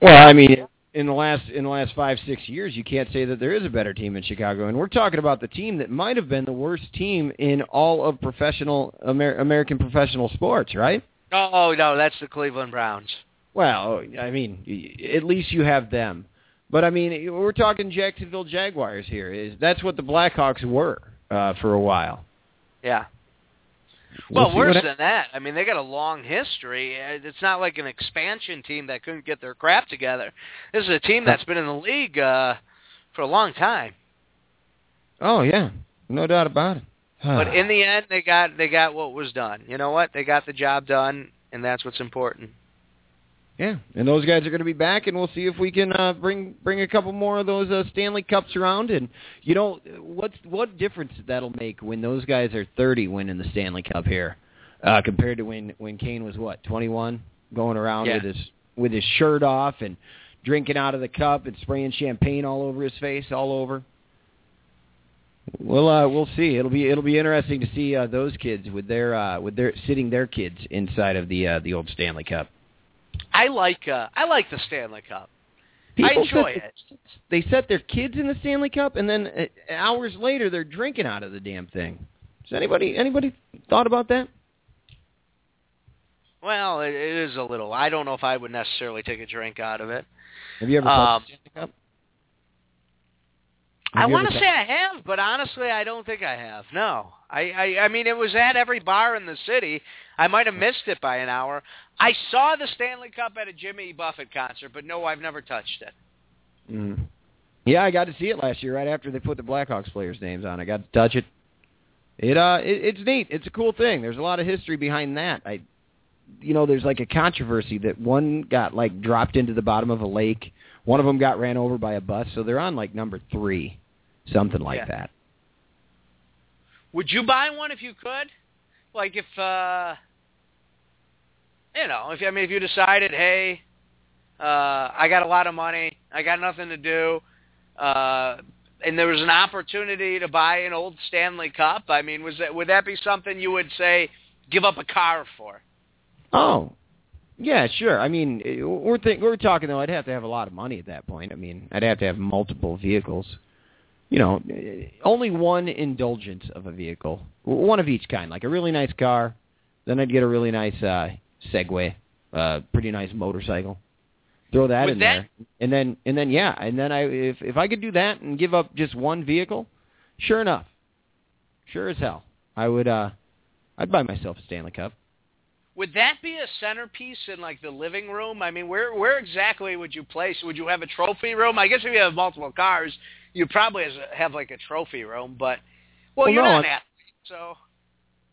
Speaker 2: Well, I mean, in the last in the last five six years, you can't say that there is a better team in Chicago, and we're talking about the team that might have been the worst team in all of professional Amer- American professional sports, right?
Speaker 3: oh no, that's the Cleveland Browns.
Speaker 2: Well, I mean, at least you have them. But I mean, we're talking Jacksonville Jaguars here. Is that's what the Blackhawks were uh, for a while.
Speaker 3: Yeah.
Speaker 2: We'll
Speaker 3: Well, worse than that. I mean, they got a long history. It's not like an expansion team that couldn't get their crap together. This is a team that's been in the league uh, for a long time.
Speaker 2: Oh yeah, no doubt about it.
Speaker 3: But in the end, they got they got what was done. You know what? They got the job done, and that's what's important.
Speaker 2: Yeah, and those guys are going to be back, and we'll see if we can uh, bring bring a couple more of those uh, Stanley Cups around. And you know, what's what difference that'll make when those guys are 30 winning the Stanley Cup here, uh, compared to when when Kane was what 21, going around
Speaker 3: Yeah.
Speaker 2: with his with his shirt off and drinking out of the cup and spraying champagne all over his face, all over. We'll uh, we'll see. It'll be it'll be interesting to see uh, those kids with their uh, with their sitting their kids inside of the uh, the old Stanley Cup.
Speaker 3: I like uh, I like the Stanley Cup. I enjoy it.
Speaker 2: They set their kids in the Stanley Cup, and then uh, hours later they're drinking out of the damn thing. Has anybody anybody thought about that?
Speaker 3: Well, it, it is a little. I don't know if I would necessarily take a drink out of it.
Speaker 2: Have you ever
Speaker 3: Um,
Speaker 2: Stanley Cup?
Speaker 3: I
Speaker 2: Have you
Speaker 3: want to say I have, but honestly, I don't think I have. No, I, I, I mean, it was at every bar in the city. I might have missed it by an hour. I saw the Stanley Cup at a Jimmy Buffett concert, but no, I've never touched it.
Speaker 2: Mm. Yeah, I got to see it last year, right after they put the Blackhawks players' names on. I got to touch it. It uh, it, it's neat. It's a cool thing. There's a lot of history behind that. I, you know, there's like a controversy that one got like dropped into the bottom of a lake. One of them got ran over by a bus, so they're on like number three, something like
Speaker 3: Yeah.
Speaker 2: that.
Speaker 3: Would you buy one if you could? Like if, uh, you know, if I mean, if you decided, hey, uh, I got a lot of money, I got nothing to do, uh, and there was an opportunity to buy an old Stanley Cup. I mean, was that would that be something you would say give up a car for?
Speaker 2: Oh, yeah, sure. I mean, we're think, we're talking though. I'd have to have a lot of money at that point. I mean, I'd have to have multiple vehicles. You know, only one indulgence of a vehicle, one of each kind, like a really nice car. Then I'd get a really nice uh, Segway, uh, pretty nice motorcycle. Throw that in
Speaker 3: that-
Speaker 2: there, and then and then yeah, and then I if if I could do that and give up just one vehicle, sure enough, sure as hell, I would. uh I'd buy myself a Stanley Cup.
Speaker 3: would that be a centerpiece in like the living room? I mean, where where exactly would you place? Would you have a trophy room? I guess if you have multiple cars, you probably have like a trophy room. But well,
Speaker 2: Well,
Speaker 3: you're
Speaker 2: no,
Speaker 3: not an athlete, so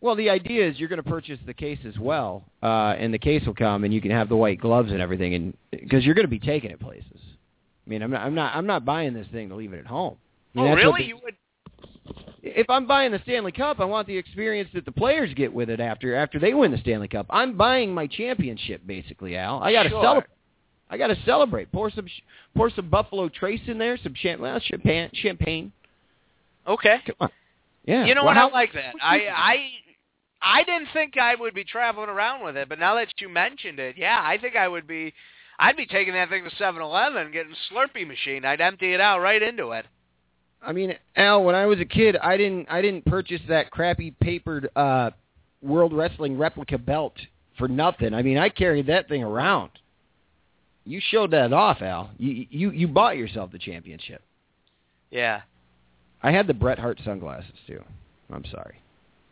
Speaker 2: Well, the idea is you're going to purchase the case as well, uh, and the case will come, and you can have the white gloves and everything, and because you're going to be taking it places. I mean, I'm not, I'm not, I'm not buying this thing to leave it at home. I mean,
Speaker 3: oh really?
Speaker 2: the-
Speaker 3: you would?
Speaker 2: if I'm buying the Stanley Cup, I want the experience that the players get with it after after they win the Stanley Cup. I'm buying my championship, basically, Al. I got to
Speaker 3: Sure.
Speaker 2: celebrate. I got to celebrate. Pour some sh- pour some Buffalo Trace in there, some champ- well, champagne. Champagne.
Speaker 3: Okay.
Speaker 2: Come on. Yeah.
Speaker 3: You know
Speaker 2: Well,
Speaker 3: what?
Speaker 2: how-
Speaker 3: I like that. I I I didn't think I would be traveling around with it, but now that you mentioned it, yeah, I think I would be. I'd be taking that thing to Seven Eleven, getting a Slurpee machine. I'd empty it out right into it.
Speaker 2: I mean, Al, when I was a kid, I didn't I didn't purchase that crappy papered uh World Wrestling replica belt for nothing. I mean, I carried that thing around. You showed that off, Al. You you you bought yourself the championship.
Speaker 3: Yeah.
Speaker 2: I had the Bret Hart sunglasses too. I'm sorry.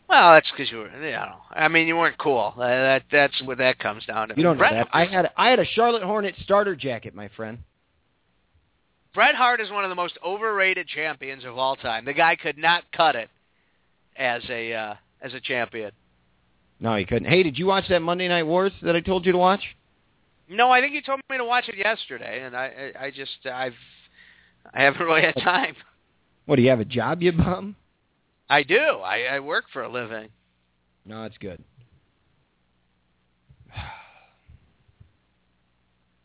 Speaker 3: Well, that's because you were. You know, I mean, you weren't cool. Uh, that that's what that comes down to.
Speaker 2: You don't know
Speaker 3: Bret,
Speaker 2: that. I had I had a Charlotte Hornet starter jacket, my friend.
Speaker 3: Bret Hart is one of the most overrated champions of all time. The guy could not cut it as a uh, as a champion.
Speaker 2: No, he couldn't. Hey, did you watch that Monday Night Wars that I told you to watch?
Speaker 3: No, I think you told me to watch it yesterday, and I I, I just I've I haven't really had time.
Speaker 2: What do you have a job, you bum?
Speaker 3: I do. I, I work for a living.
Speaker 2: No, it's good.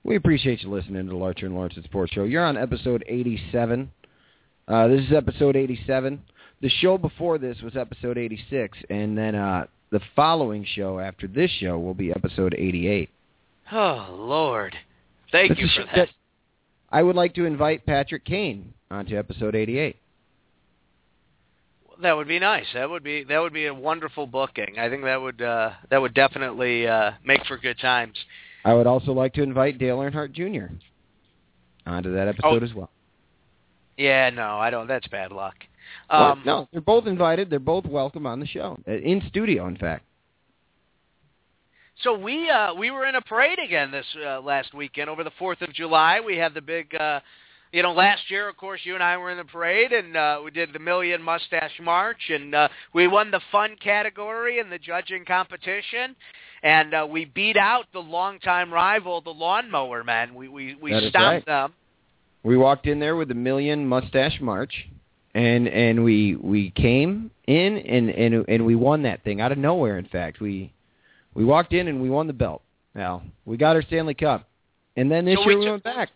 Speaker 2: We appreciate you listening to the Larcher and Lorensen Sports Show. You're on episode 87. Uh, this is episode 87. The show before this was episode 86, and then uh, the following show after this show will be episode 88.
Speaker 3: Oh Lord, thank you for
Speaker 2: shit
Speaker 3: that.
Speaker 2: I would like to invite Patrick Kane onto episode 88.
Speaker 3: That would be nice. That would be that would be a wonderful booking. I think that would uh, that would definitely uh, make for good times.
Speaker 2: I would also like to invite Dale Earnhardt Jr. onto that episode
Speaker 3: Oh.
Speaker 2: as well.
Speaker 3: Yeah, no, I don't. That's bad luck.
Speaker 2: Well,
Speaker 3: Um,
Speaker 2: no, they're both invited. They're both welcome on the show, Uh, in studio, in fact.
Speaker 3: So we uh, we were in a parade again this uh, last weekend over the Fourth of July. We had the big, uh, you know, last year, of course, you and I were in the parade, and uh, we did the Million Mustache March, and uh, we won the fun category in the judging competition, and uh, we beat out the longtime rival, the Lawnmower Men. We we we
Speaker 2: That is
Speaker 3: stomped
Speaker 2: right.
Speaker 3: them.
Speaker 2: We walked in there with the Million Mustache March, and and we we came in and and and we won that thing out of nowhere. In fact, we we walked in and we won the belt. Now we got our Stanley Cup, and then this
Speaker 3: So we
Speaker 2: year we
Speaker 3: took-
Speaker 2: went back.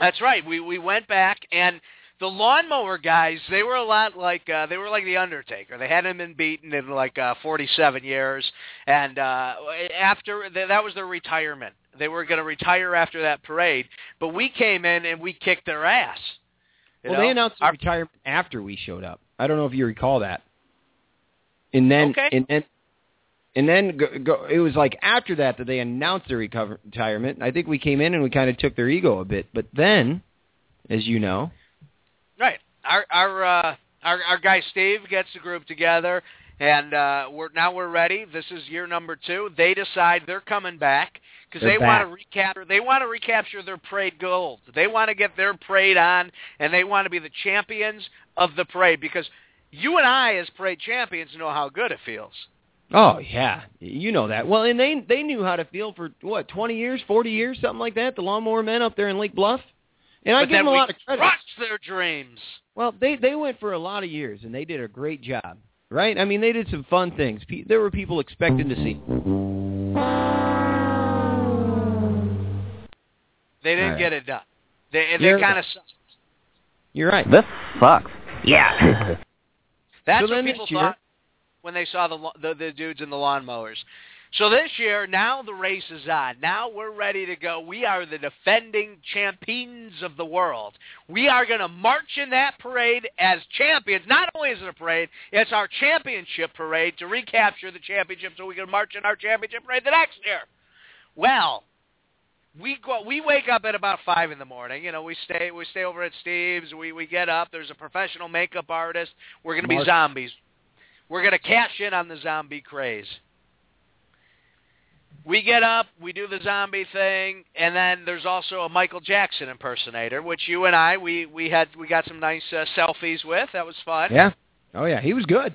Speaker 3: That's right. We we went back and the lawnmower guys, they were a lot like uh they were like the Undertaker. They hadn't been beaten in like uh 47 years and uh after th- that was their retirement. They were going to retire after that parade, but we came in and we kicked their ass.
Speaker 2: Well,
Speaker 3: know?
Speaker 2: they announced
Speaker 3: Our-
Speaker 2: retirement after we showed up. I don't know if you recall that. And then
Speaker 3: Okay.
Speaker 2: and then and then go, go, it was like after that that they announced their recover, retirement. I think we came in and we kind of took their ego a bit. But then, as you know,
Speaker 3: Right. Our our uh our our guy Steve gets the group together and uh we're now we're ready. This is year number 2. They decide they're coming back
Speaker 2: They're
Speaker 3: they want to recapture they want to recapture their parade gold. They want to get their parade on and they want to be the champions of the parade because you and I as parade champions know how good it feels.
Speaker 2: Oh yeah, you know that. Well, and they they knew how to feel for what twenty years, forty years, something like that. The lawnmower men up there in Lake Bluff, and I give them a lot of credit.
Speaker 3: crushed their dreams.
Speaker 2: Well, they they went for a lot of years and they did a great job, right? I mean, they did some fun things. Pe- There were people expecting to see.
Speaker 3: They didn't
Speaker 2: All right.
Speaker 3: get it done. They
Speaker 2: You're
Speaker 3: they kind of sucked.
Speaker 2: You're right.
Speaker 8: This sucks. Yeah.
Speaker 3: That's
Speaker 2: So
Speaker 3: what
Speaker 2: then this
Speaker 3: people
Speaker 2: year-
Speaker 3: thought when they saw the, the the dudes in the lawnmowers. So this year, now the race is on. Now we're ready to go. We are the defending champions of the world. We are going to march in that parade as champions. Not only is it a parade, it's our championship parade to recapture the championship so we can march in our championship parade the next year. Well, we go we wake up at about five in the morning. You know, we stay we stay over at Steve's. We we get up. There's a professional makeup artist. We're gonna be zombies. We're gonna cash in on the zombie craze. We get up, we do the zombie thing, and then there's also a Michael Jackson impersonator, which you and I we we had we got some nice uh, selfies with. That was fun.
Speaker 2: Yeah. Oh yeah, he was good.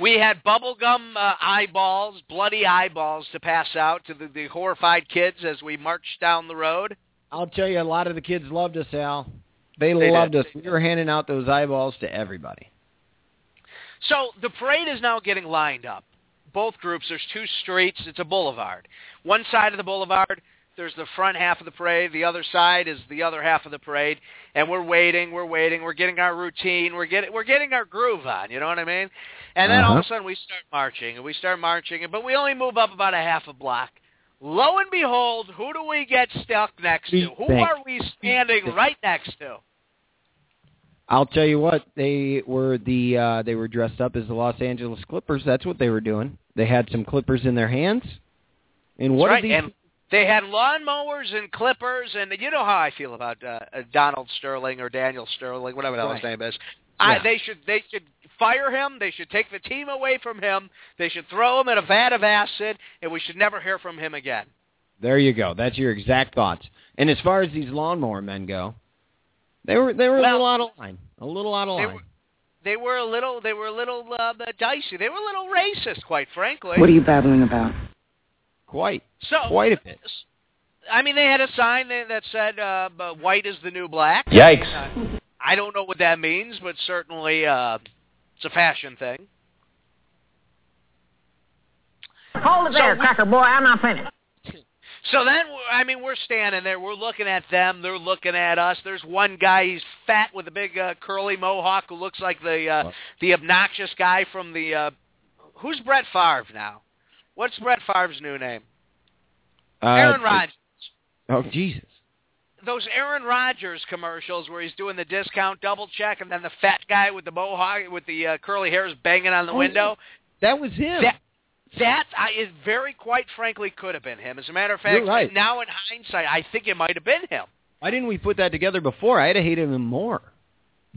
Speaker 3: We had bubblegum uh, eyeballs, bloody eyeballs to pass out to the, the horrified kids as we marched down the road.
Speaker 2: I'll tell you, a lot of the kids loved us, Al. They,
Speaker 3: They
Speaker 2: loved
Speaker 3: did.
Speaker 2: us. We were handing out those eyeballs to everybody.
Speaker 3: So the parade is now getting lined up. Both groups, there's two streets. It's a boulevard. One side of the boulevard, there's the front half of the parade. The other side is the other half of the parade. And we're waiting, we're waiting, we're getting our routine, we're getting we're getting our groove on. You know what I mean? And then all of a
Speaker 2: Uh-huh.
Speaker 3: sudden we start marching, and we start marching, but we only move up about a half a block. Lo and behold, who do we get stuck next to? Who are we standing right next to?
Speaker 2: I'll tell you what, they were the uh they were dressed up as the Los Angeles Clippers. That's what they were doing. They had some clippers in their hands. And what
Speaker 3: That's right.
Speaker 2: these
Speaker 3: And they had lawnmowers and clippers, and you know how I feel about uh, uh, Donald Sterling or Daniel Sterling, whatever the hell his name is. I,
Speaker 2: Yeah.
Speaker 3: they should they should fire him. They should take the team away from him. They should throw him in a vat of acid, and we should never hear from him again.
Speaker 2: There you go. That's your exact thoughts. And as far as these lawnmower men go, they were they were a little out of line. A little out of line.
Speaker 3: were, they were a little they were a little uh, dicey. They were a little racist, quite frankly.
Speaker 8: What are you babbling about?
Speaker 2: Quite.
Speaker 3: so
Speaker 2: Quite a bit.
Speaker 3: I mean, they had a sign that that said uh, "White is the new black."
Speaker 5: Yikes.
Speaker 3: Uh, I don't know what that means, but certainly uh, it's a fashion thing.
Speaker 8: Hold it there,
Speaker 3: So-
Speaker 8: cracker boy. I'm not finished.
Speaker 3: So then, I mean, we're standing there. We're looking at them. They're looking at us. There's one guy. He's fat with a big uh, curly mohawk who looks like the uh, the obnoxious guy from the. Uh, who's Brett Favre now? What's Brett Favre's new name?
Speaker 2: Uh,
Speaker 3: Aaron Rodgers.
Speaker 2: Oh Jesus.
Speaker 3: Those Aaron Rodgers commercials where he's doing the discount double check, and then the fat guy with the mohawk with the uh, curly hair is banging on the
Speaker 2: Oh,
Speaker 3: window.
Speaker 2: That was him.
Speaker 3: That that I, it very quite frankly could have been him. As a matter of fact,
Speaker 2: right.
Speaker 3: now in hindsight, I think it might have been him.
Speaker 2: Why didn't we put that together before? I'd have hated him more.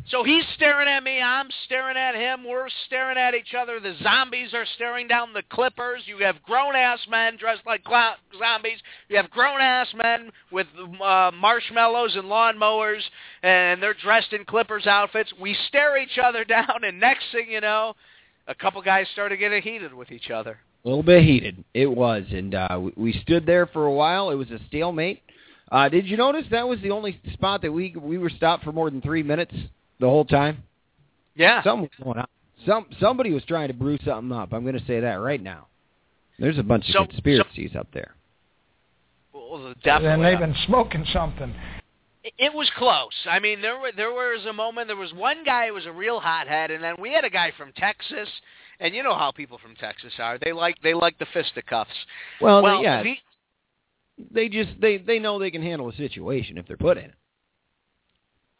Speaker 3: So he's staring at me, I'm staring at him, we're staring at each other. The zombies are staring down the clippers. You have grown-ass men dressed like clou- zombies. You have grown-ass men with uh, marshmallows and lawnmowers, and they're dressed in clippers outfits. We stare each other down, and next thing you know, a couple guys started getting heated with each other.
Speaker 2: A little bit heated. It was, and uh, we, we stood there for a while. It was a stalemate. Uh, did you notice that was the only spot that we we were stopped for more than three minutes the whole time?
Speaker 3: Yeah.
Speaker 2: Something was going on. Some somebody was trying to brew something up. I'm going to say that right now. There's a bunch
Speaker 3: So-
Speaker 2: of conspiracies up there.
Speaker 3: Well, definitely.
Speaker 9: Then they've been smoking something.
Speaker 3: It- was close. I mean, there were there was a moment. There was one guy who was a real hothead, and then we had a guy from Texas, and you know how people from Texas are. They like they like the fisticuffs.
Speaker 2: Well,
Speaker 3: well,
Speaker 2: yeah,
Speaker 3: the-
Speaker 2: they just they they know they can handle a situation if they're put in it.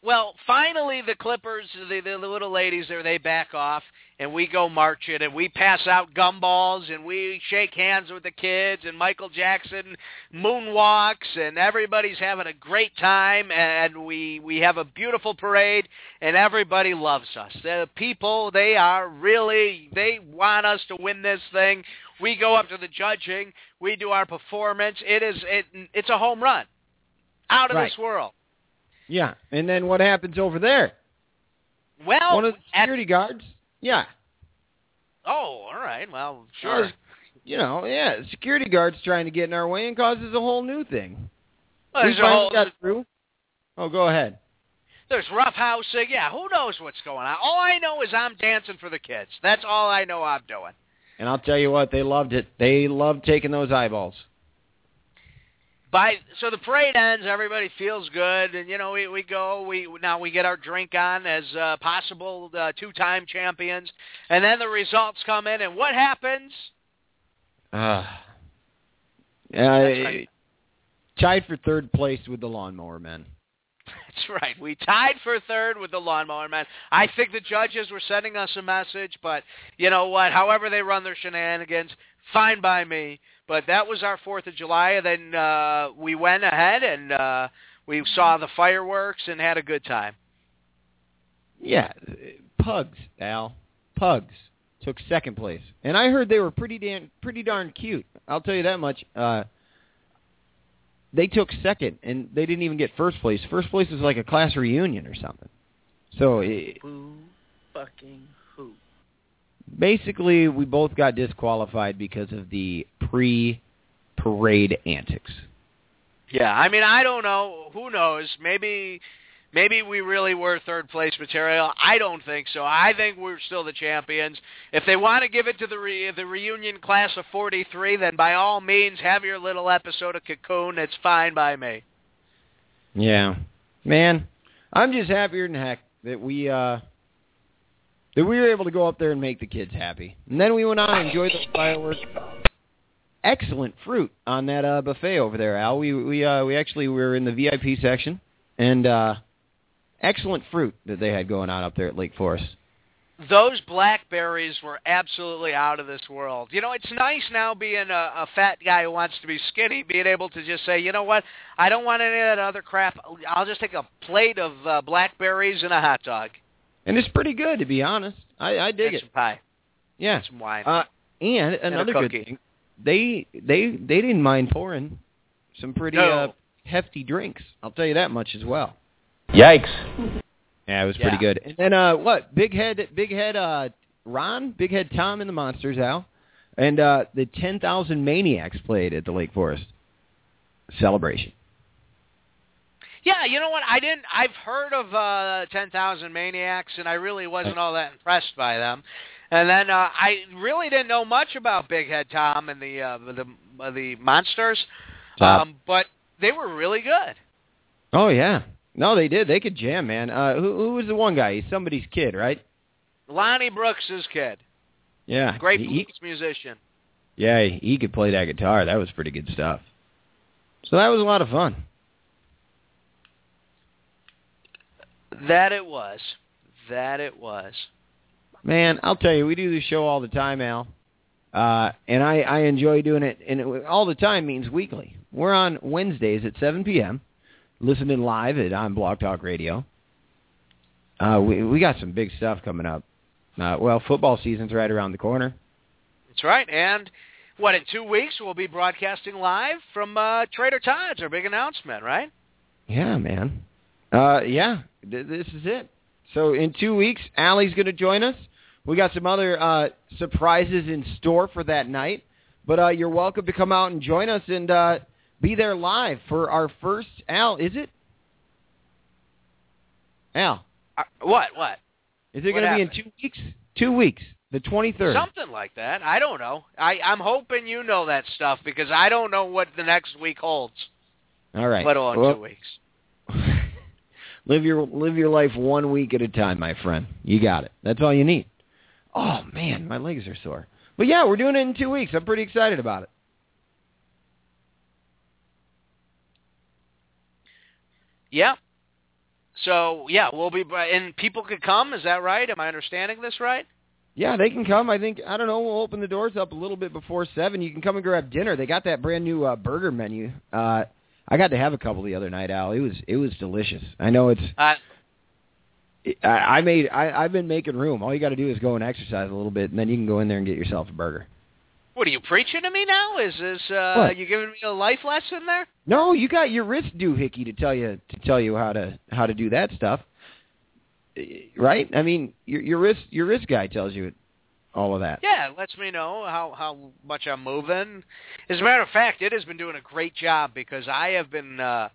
Speaker 3: Well, finally, the Clippers, the, the, little ladies there, they back off, and we go marching, and we pass out gumballs, and we shake hands with the kids, and Michael Jackson moonwalks, and everybody's having a great time, and we we have a beautiful parade, and everybody loves us. The people, they are really, they want us to win this thing. We go up to the judging, we do our performance. It is, it, it's a home run, out of
Speaker 2: Right.
Speaker 3: this world.
Speaker 2: Yeah, and then what happens over there?
Speaker 3: Well,
Speaker 2: One of the
Speaker 3: at
Speaker 2: security guards. Yeah,
Speaker 3: Oh, all right. Well, sure.
Speaker 2: You know, yeah, security guards trying to get in our way and causes a whole new thing.
Speaker 3: Well,
Speaker 2: we finally
Speaker 3: whole,
Speaker 2: got through. Oh, go ahead.
Speaker 3: there's roughhousing. Uh, yeah, who knows what's going on? All I know is I'm dancing for the kids. That's all I know I'm doing.
Speaker 2: And I'll tell you what, they loved it. They loved taking those eyeballs.
Speaker 3: By so the parade ends, everybody feels good, and you know we we go. We now we get our drink on as uh, possible uh, two-time champions, and then the results come in, and what happens?
Speaker 2: Uh,
Speaker 3: That's right.
Speaker 2: tied for third place with the lawnmower men.
Speaker 3: That's right. We tied for third with the lawnmower man. I think the judges were sending us a message, but you know what? However they run their shenanigans, fine by me. But that was our Fourth of July, and then uh, we went ahead and uh, we saw the fireworks and had a good time.
Speaker 2: Yeah, pugs, Al. Pugs. took second place, and I heard they were pretty damn, pretty darn cute. I'll tell you that much. Uh, they took second, and they didn't even get first place. First place was like a class reunion or something. So it,
Speaker 10: Who fucking who?
Speaker 2: Basically, we both got disqualified because of the pre-parade antics.
Speaker 3: Yeah, I mean, I don't know. Who knows? Maybe, maybe we really were third place material. I don't think so. I think we're still the champions. If they want to give it to the re- the reunion class of '43, then by all means, have your little episode of Cocoon. It's fine by me.
Speaker 2: Yeah, man, I'm just happier than heck that we uh that we were able to go up there and make the kids happy. And then we went on and enjoyed the fireworks. Excellent fruit on that uh buffet over there, Al. We we uh we actually were in the VIP section and uh excellent fruit that they had going on up there at Lake Forest.
Speaker 3: Those blackberries were absolutely out of this world. You know, it's nice now being a, a fat guy who wants to be skinny, being able to just say, you know what, I don't want any of that other crap. I'll just take a plate of uh, blackberries and a hot dog.
Speaker 2: And it's pretty good to be honest. I I dig
Speaker 3: and
Speaker 2: it.
Speaker 3: some pie.
Speaker 2: Yeah.
Speaker 3: Some wine.
Speaker 2: Uh and
Speaker 3: a
Speaker 2: another good thing, they they they didn't mind pouring some pretty
Speaker 3: No.
Speaker 2: uh, hefty drinks. I'll tell you that much as well.
Speaker 5: Yikes.
Speaker 2: Yeah, it was
Speaker 3: Yeah.
Speaker 2: pretty good. And then uh what? Big head big head uh Ron, Big Head Todd and the Monsters Al. And uh the 10,000 Maniacs played at the Lake Forest celebration.
Speaker 3: Yeah, you know what? I didn't. I've heard of uh, Ten Thousand Maniacs, and I really wasn't all that impressed by them. And then uh, I really didn't know much about Big Head Todd and the uh, the uh, the monsters, um, but they were really good.
Speaker 2: Oh yeah. No, they did. They could jam, man. Uh who who was the one guy? He's somebody's kid, right?
Speaker 3: Lonnie Brooks' kid,
Speaker 2: Yeah.
Speaker 3: great
Speaker 2: He-
Speaker 3: blues musician.
Speaker 2: Yeah, he, he could play that guitar. That was pretty good stuff. So that was a lot of fun.
Speaker 3: That it was. That it was.
Speaker 2: Man, I'll tell you, we do this show all the time, Al. Uh, and I, I enjoy doing it, and it, all the time means weekly. We're on Wednesdays at 7 p.m., listening live at on Blog Talk Radio. Uh, we we got some big stuff coming up. Uh, well, football season's right around the corner.
Speaker 3: That's right. And what in two weeks we'll be broadcasting live from uh, Trader Todd's. Our big announcement, right?
Speaker 2: Yeah, man. Uh, yeah, th- this is it. So in two weeks, Allie's going to join us. We got some other uh, surprises in store for that night. But uh, you're welcome to come out and join us and uh, be there live for our first. Al, is it? Al,
Speaker 3: Uh, what? What?
Speaker 2: is it going to be in two weeks? Two weeks, the 23rd.
Speaker 3: Something like that. I don't know. I, I'm hoping you know that stuff because I don't know what the next week holds.
Speaker 2: All right.
Speaker 3: Let alone
Speaker 2: Well,
Speaker 3: two weeks.
Speaker 2: Live your live your life one week at a time, my friend. You got it. That's all you need. Oh man, my legs are sore. But yeah, we're doing it in two weeks. I'm pretty excited about it.
Speaker 3: Yeah. So yeah, we'll be and people could come. Is that right? Am I understanding this right?
Speaker 2: Yeah, they can come. I think I don't know. We'll open the doors up a little bit before seven. You can come and grab dinner. They got that brand new uh, burger menu. Uh, I got to have a couple the other night, Al. It was it was delicious. I know it's.
Speaker 3: Uh,
Speaker 2: I, I made. I, I've been making room. All you got to do is go and exercise a little bit, and then you can go in there and get yourself a burger.
Speaker 3: what are you preaching to me now? Is this uh,
Speaker 2: What?
Speaker 3: you giving me a life lesson there?
Speaker 2: No, you got your wrist doohickey to tell you to tell you how to how to do that stuff, Eh, right? I mean, your your wrist your wrist guy tells you all of that.
Speaker 3: Yeah, it lets me know how how much I'm moving. As a matter of fact, it has been doing a great job because I have been uh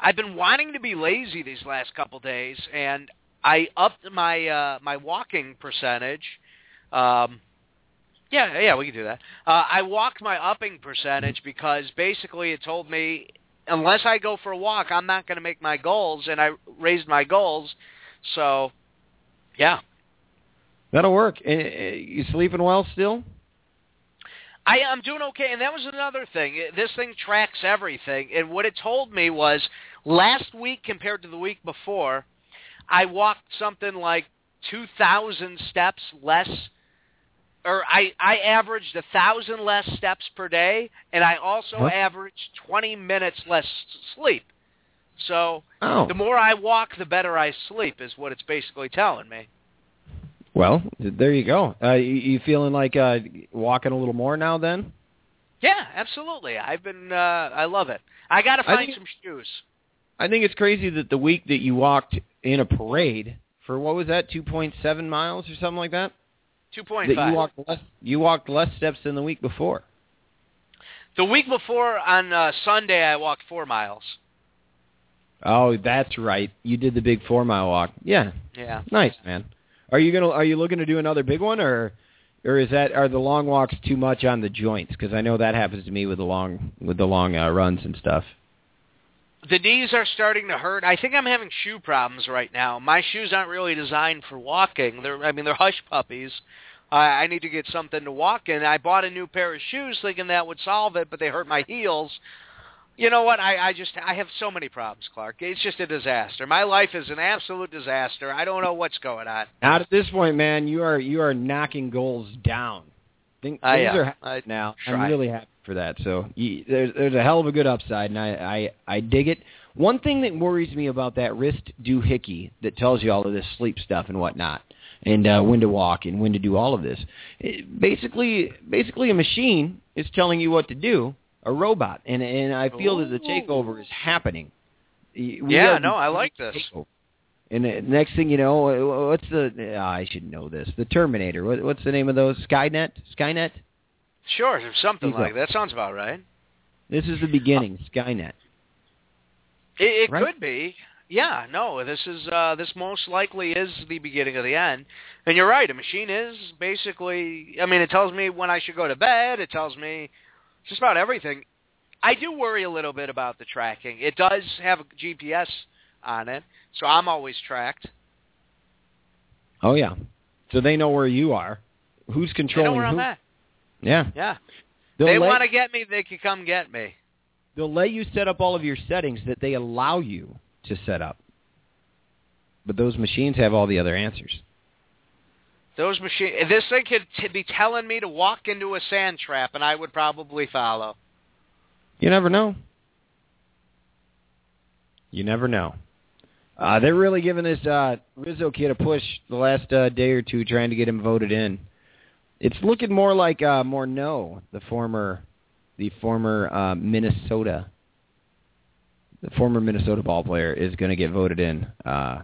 Speaker 3: I've been wanting to be lazy these last couple days and I upped my uh my walking percentage. Um yeah, yeah, we can do that. Uh I walked my upping percentage because basically it told me unless I go for a walk, I'm not going to make my goals and I raised my goals. So, yeah.
Speaker 2: That'll work. Eh, eh, You sleeping well still?
Speaker 3: I, I'm doing okay, and that was another thing. This thing tracks everything, and what it told me was last week compared to the week before, I walked something like 2,000 steps less, or I, I averaged a thousand less steps per day, and I also
Speaker 2: Huh?
Speaker 3: averaged 20 minutes less sleep. So
Speaker 2: Oh.
Speaker 3: the more I walk, the better I sleep, is what it's basically telling me.
Speaker 2: Well, there you go. Uh, you, you feeling like uh, walking a little more now? Then
Speaker 3: Yeah, absolutely. I've been. Uh, I love it. I got to find
Speaker 2: think-
Speaker 3: some shoes.
Speaker 2: I think it's crazy that the week that you walked in a parade for what was that, two point seven miles or something like that,
Speaker 3: Two point five.
Speaker 2: that you walked less. You walked less steps than the week before.
Speaker 3: The week before on uh, Sunday, I walked four miles.
Speaker 2: Oh, that's right. You did the big four mile walk. Yeah,
Speaker 3: Yeah.
Speaker 2: nice man. Are you gonna? Are you looking to do another big one, or, or is that are the long walks too much on the joints? Because I know that happens to me with the long with the long uh, runs and stuff.
Speaker 3: The knees are starting to hurt. I think I'm having shoe problems right now. My shoes aren't really designed for walking. They're, I mean, they're hush puppies. I I need to get something to walk in. I bought a new pair of shoes thinking that would solve it, but they hurt my heels. You know what? I, I just I have so many problems, Clark. It's just a disaster. My life is an absolute disaster. I don't know what's going on.
Speaker 2: Not at this point, man. You are you are knocking goals down. Think,
Speaker 3: I
Speaker 2: things
Speaker 3: am.
Speaker 2: are happening
Speaker 3: I
Speaker 2: now. I'm really happy for that. So you, there's there's a hell of a good upside, and I, I I dig it. One thing that worries me about that wrist doohickey that tells you all of this sleep stuff and whatnot, and uh, when to walk and when to do all of this. It, basically, basically, a machine is telling you what to do. A robot, and and I feel that the takeover is happening. We
Speaker 3: Yeah, no, I like this.
Speaker 2: takeover. And the next thing you know, what's the? ah, I should know this. The Terminator. What, what's the name of those? Skynet. Skynet.
Speaker 3: Sure, something like that. Sounds about right.
Speaker 2: This is the beginning. Skynet.
Speaker 3: It, it
Speaker 2: Right?
Speaker 3: could be. Yeah, no, this is uh this most likely is the beginning of the end. And you're right, a machine is basically I mean, it tells me when I should go to bed, it tells me just about everything. I do worry a little bit about the tracking. It does have a GPS on it, so I'm always tracked.
Speaker 2: Oh yeah. So they know where you are. Who's controlling?
Speaker 3: They know where I'm at.
Speaker 2: Yeah.
Speaker 3: Yeah.
Speaker 2: They'll
Speaker 3: they
Speaker 2: let,
Speaker 3: want to get me, they can come get me.
Speaker 2: They'll let you set up all of your settings that they allow you to set up. But those machines have all the other answers.
Speaker 3: Those machine this thing could t- be telling me to walk into a sand trap and I would probably follow.
Speaker 2: You never know. You never know. Uh, they're really giving this uh, Rizzo kid a push the last uh, day or two, trying to get him voted in. It's looking more like uh, Morneau, the former, the former uh, Minnesota, the former Minnesota ball player, is going to get voted in uh,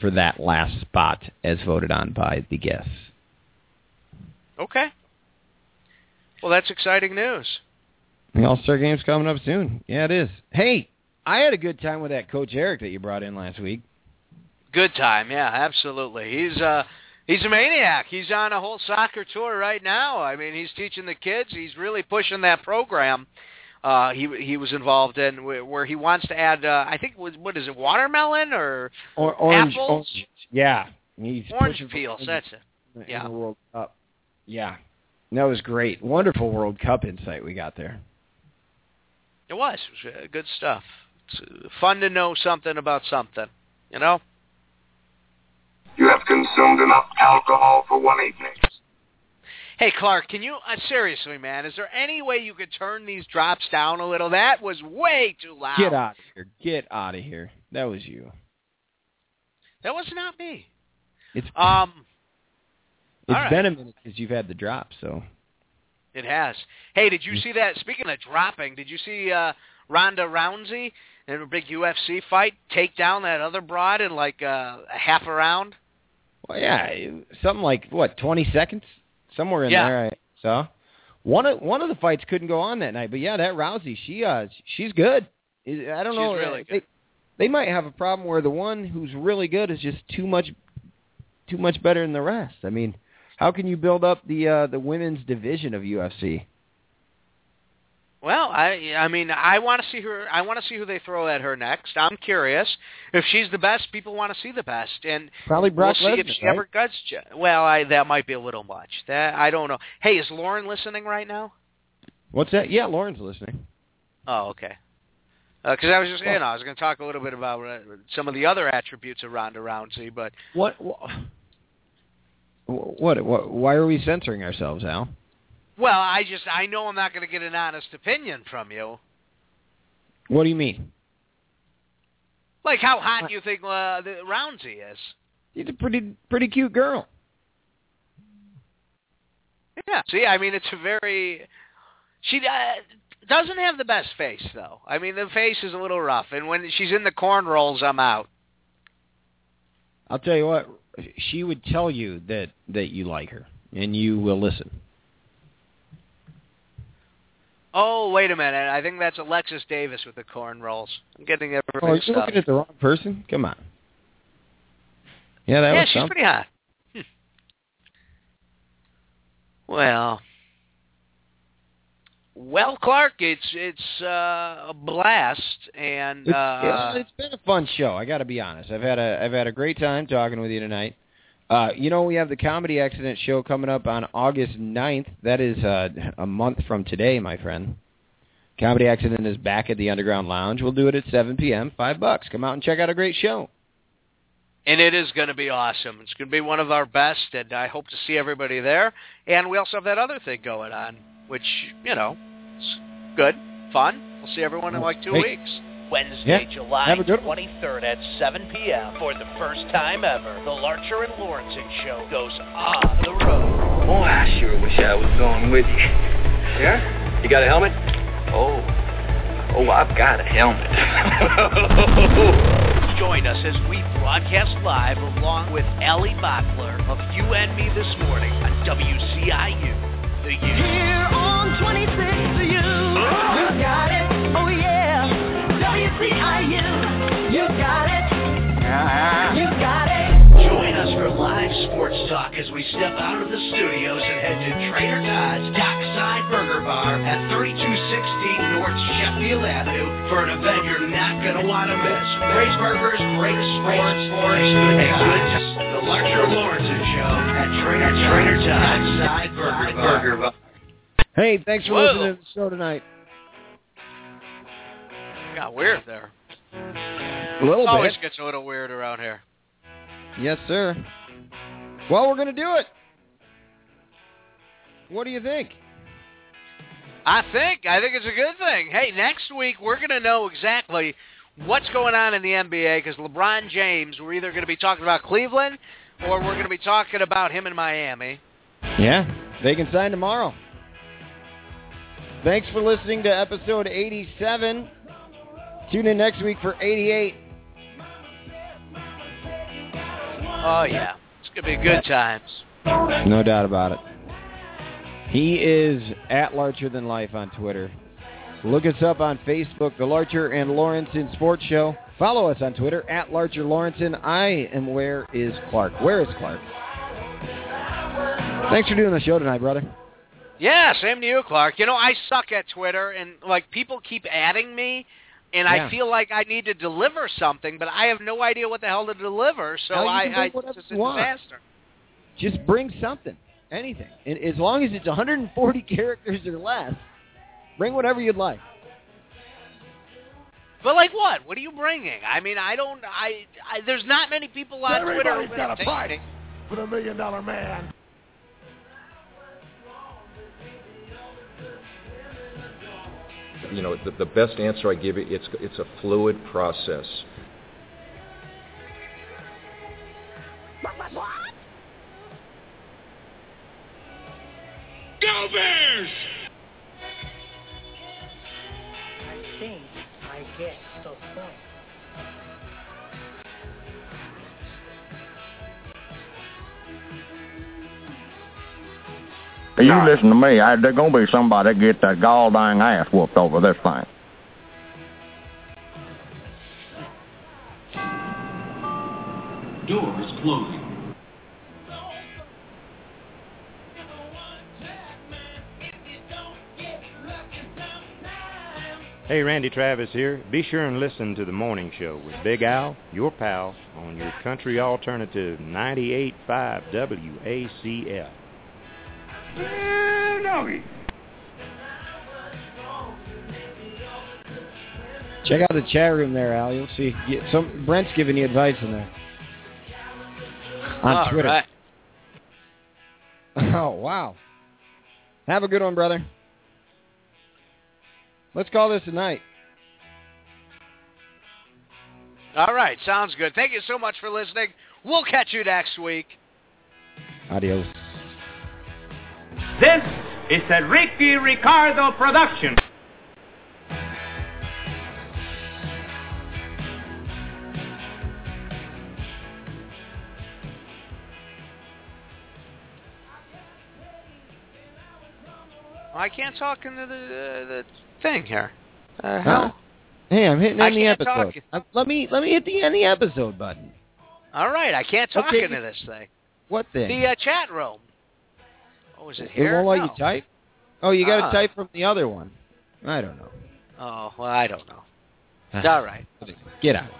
Speaker 2: for that last spot, as voted on by the guests.
Speaker 3: Okay. Well, that's exciting news.
Speaker 2: The All Star game's coming up soon. Yeah, it is. Hey, I had a good time with that coach Eric that you brought in last week.
Speaker 3: Good time, yeah, absolutely. He's uh he's a maniac. He's on a whole soccer tour right now. I mean, he's teaching the kids. He's really pushing that program. Uh he he was involved in where where he wants to add uh I think was what is it watermelon or
Speaker 2: Or, orange,
Speaker 3: Apples?
Speaker 2: orange. Yeah, he's
Speaker 3: orange peels. That's it.
Speaker 2: in the
Speaker 3: yeah.
Speaker 2: World Cup. Yeah, that was great. Wonderful World Cup insight we got there.
Speaker 3: It was. It was uh, good stuff. It's uh, fun to know something about something, you know?
Speaker 11: You have consumed enough alcohol for one evening.
Speaker 3: Hey Clark, can you uh, seriously, man? Is there any way you could turn these drops down a little? That was way too loud.
Speaker 2: Get out of here! Get out of here! That was you.
Speaker 3: That was not me.
Speaker 2: It's
Speaker 3: Um,
Speaker 2: it's
Speaker 3: right.
Speaker 2: been a minute since you've had the drop, so
Speaker 3: it has. Hey, did
Speaker 2: Mm.
Speaker 3: you see that? Speaking of dropping, did you see uh, Ronda Rousey in a big UFC fight take down that other broad in like uh, a half a round?
Speaker 2: well, yeah, something like what twenty seconds, somewhere in
Speaker 3: Yeah.
Speaker 2: there. I saw one of one of the fights couldn't go on that night, but yeah, that Rousey, she uh, she's good. I don't
Speaker 3: She's
Speaker 2: know.
Speaker 3: really good.
Speaker 2: They, they might have a problem where the one who's really good is just too much, too much better than the rest. I mean, how can you build up the uh, the women's division of UFC?
Speaker 3: Well, I I mean, I want to see her. I want to see who they throw at her next. I'm curious if she's the best. People want to see the best, and
Speaker 2: Probably Brock
Speaker 3: we'll see if
Speaker 2: Lesnar,
Speaker 3: she
Speaker 2: right?
Speaker 3: ever gets. Well, I that might be a little much. That I don't know. Hey, is Lauren listening right now?
Speaker 2: What's that? Yeah, Lauren's listening.
Speaker 3: Oh, okay. Because I was just, you know, I was going to talk a little bit about uh, some of the other attributes of Ronda Rousey, but
Speaker 2: What? What? What? what why are we censoring ourselves, Al?
Speaker 3: Well, I just, I know I'm not going to get an honest opinion from you.
Speaker 2: What do you mean?
Speaker 3: Like, how hot do you think uh, the Rousey is?
Speaker 2: She's a pretty pretty cute girl.
Speaker 3: Yeah. See, I mean, it's a very. She uh, doesn't have the best face, though. I mean, the face is a little rough, and when she's in the corn rolls, I'm out.
Speaker 2: I'll tell you what, she would tell you that that you like her, and you will listen.
Speaker 3: Oh, wait a minute. I think that's Alexis Davis with the corn rolls. I'm getting
Speaker 2: Oh,
Speaker 3: everything
Speaker 2: you're looking at the wrong person. Come on. Yeah, that
Speaker 3: yeah,
Speaker 2: was
Speaker 3: she's
Speaker 2: something.
Speaker 3: pretty hot. Hmm. Well, well, Clark, it's it's uh, a blast, and
Speaker 2: It's,
Speaker 3: uh,
Speaker 2: it's been a fun show. I got to be honest. I've had a I've had a great time talking with you tonight. Uh, you know, we have the Comedy Accident show coming up on August 9th. That is uh, a month from today, my friend. Comedy Accident is back at the Underground Lounge. We'll do it at 7 p.m. Five bucks. Come out and check out a great show.
Speaker 3: and it is going to be awesome. It's going to be one of our best, and I hope to see everybody there. And we also have that other thing going on, which you know, is good, fun. We'll see everyone in like two
Speaker 2: Hey.
Speaker 3: weeks.
Speaker 12: Wednesday,
Speaker 2: Yeah,
Speaker 12: July
Speaker 2: have a good one.
Speaker 12: 23rd at 7 p.m. For the first time ever, the Larcher and Lorensen Show goes on the road.
Speaker 13: Boy, I sure wish I was going with you. Yeah? You got a helmet? Oh. Oh, I've got a helmet.
Speaker 12: Join us as we broadcast live along with Ellie Bachler of You and Me This Morning on WCIU. The U.
Speaker 14: Here on 26 to you. You got it. Oh yeah. WCIU. You got it. Uh-huh. You got it.
Speaker 12: Join us for live sports talk as we step out of the studios and head to Trader Todd's Dockside Burger Bar at 3216 North Sheffield Avenue for an event you're not going to want to miss. Great burgers, great sports, sports, and good times. The Larcher Lorensen Show at Trader, Trader Todd's Dockside Burger Bar.
Speaker 13: Burger bar.
Speaker 2: Hey, thanks for
Speaker 3: Whoa.
Speaker 2: listening to the show tonight.
Speaker 3: Got weird there.
Speaker 2: A little
Speaker 3: Always
Speaker 2: bit.
Speaker 3: gets a little weird around here.
Speaker 2: Yes, sir. Well, we're going to do it. What do you think?
Speaker 3: I think I think it's a good thing. Hey, next week we're going to know exactly what's going on in the NBA because LeBron James. We're either going to be talking about Cleveland or we're going to be talking about him in Miami.
Speaker 2: Yeah, they can sign tomorrow. Thanks for listening to episode 87. Tune in next week for 88.
Speaker 3: Oh yeah, it's going to be good times.
Speaker 2: No doubt about it. He is at Larcher Than Life on Twitter. Look us up on Facebook, The Larcher and Lorensen Sports Show. Follow us on Twitter, at Larcher Lorensen. I am Where is Clark? Where is Clark? Thanks for doing the show tonight, brother.
Speaker 3: Yeah, same to you, Clark. You know, I suck at Twitter, and like people keep adding me, and
Speaker 2: Yeah.
Speaker 3: I feel like I need to deliver something, but I have no idea what the hell to deliver. So
Speaker 2: Now, you
Speaker 3: I, I
Speaker 2: bring
Speaker 3: it's just a
Speaker 2: want.
Speaker 3: disaster.
Speaker 2: Just bring something, anything. And as long as it's 140 characters or less, bring whatever you'd like.
Speaker 3: But like what? What are you bringing? I mean, I don't. I, I there's not many people on Twitter.
Speaker 9: Everybody's
Speaker 3: who
Speaker 9: got a
Speaker 3: entertain
Speaker 9: price for the million dollar man.
Speaker 5: You know, the, the best answer I give you, it's, it's a fluid process.
Speaker 14: Go Bears!
Speaker 10: I think I get the point.
Speaker 15: You listen to me. I, there's going to be somebody get their gall dang ass whooped over this thing.
Speaker 14: Doors closing.
Speaker 16: Hey, Randy Travis here. Be sure and listen to the morning show with Big Al, your pal, on your country alternative 98.5 WACL.
Speaker 2: Check out the chat room there, Al. You'll see. you- Some Brent's giving you advice in there on
Speaker 3: All
Speaker 2: Twitter.
Speaker 3: right.
Speaker 2: Oh wow! Have a good one, brother. Let's call this a night.
Speaker 3: All right, sounds good. Thank you so much for listening. We'll catch you next week.
Speaker 2: Adios.
Speaker 17: This is a Ricky Ricardo production.
Speaker 3: I can't talk into the uh, the thing here. Uh,
Speaker 2: Huh? Hey, I'm hitting
Speaker 3: I
Speaker 2: end the episode.
Speaker 3: talk.
Speaker 2: Uh, let me let me hit the end the episode button.
Speaker 3: All right, I can't talk
Speaker 2: Okay.
Speaker 3: into this thing.
Speaker 2: What thing?
Speaker 3: The uh, chat room. Oh, is it
Speaker 2: it won't let
Speaker 3: No.
Speaker 2: you type. Oh, you got to
Speaker 3: Ah.
Speaker 2: type from the other one. I don't know.
Speaker 3: Oh, well, I don't know. It's all right.
Speaker 2: Get out.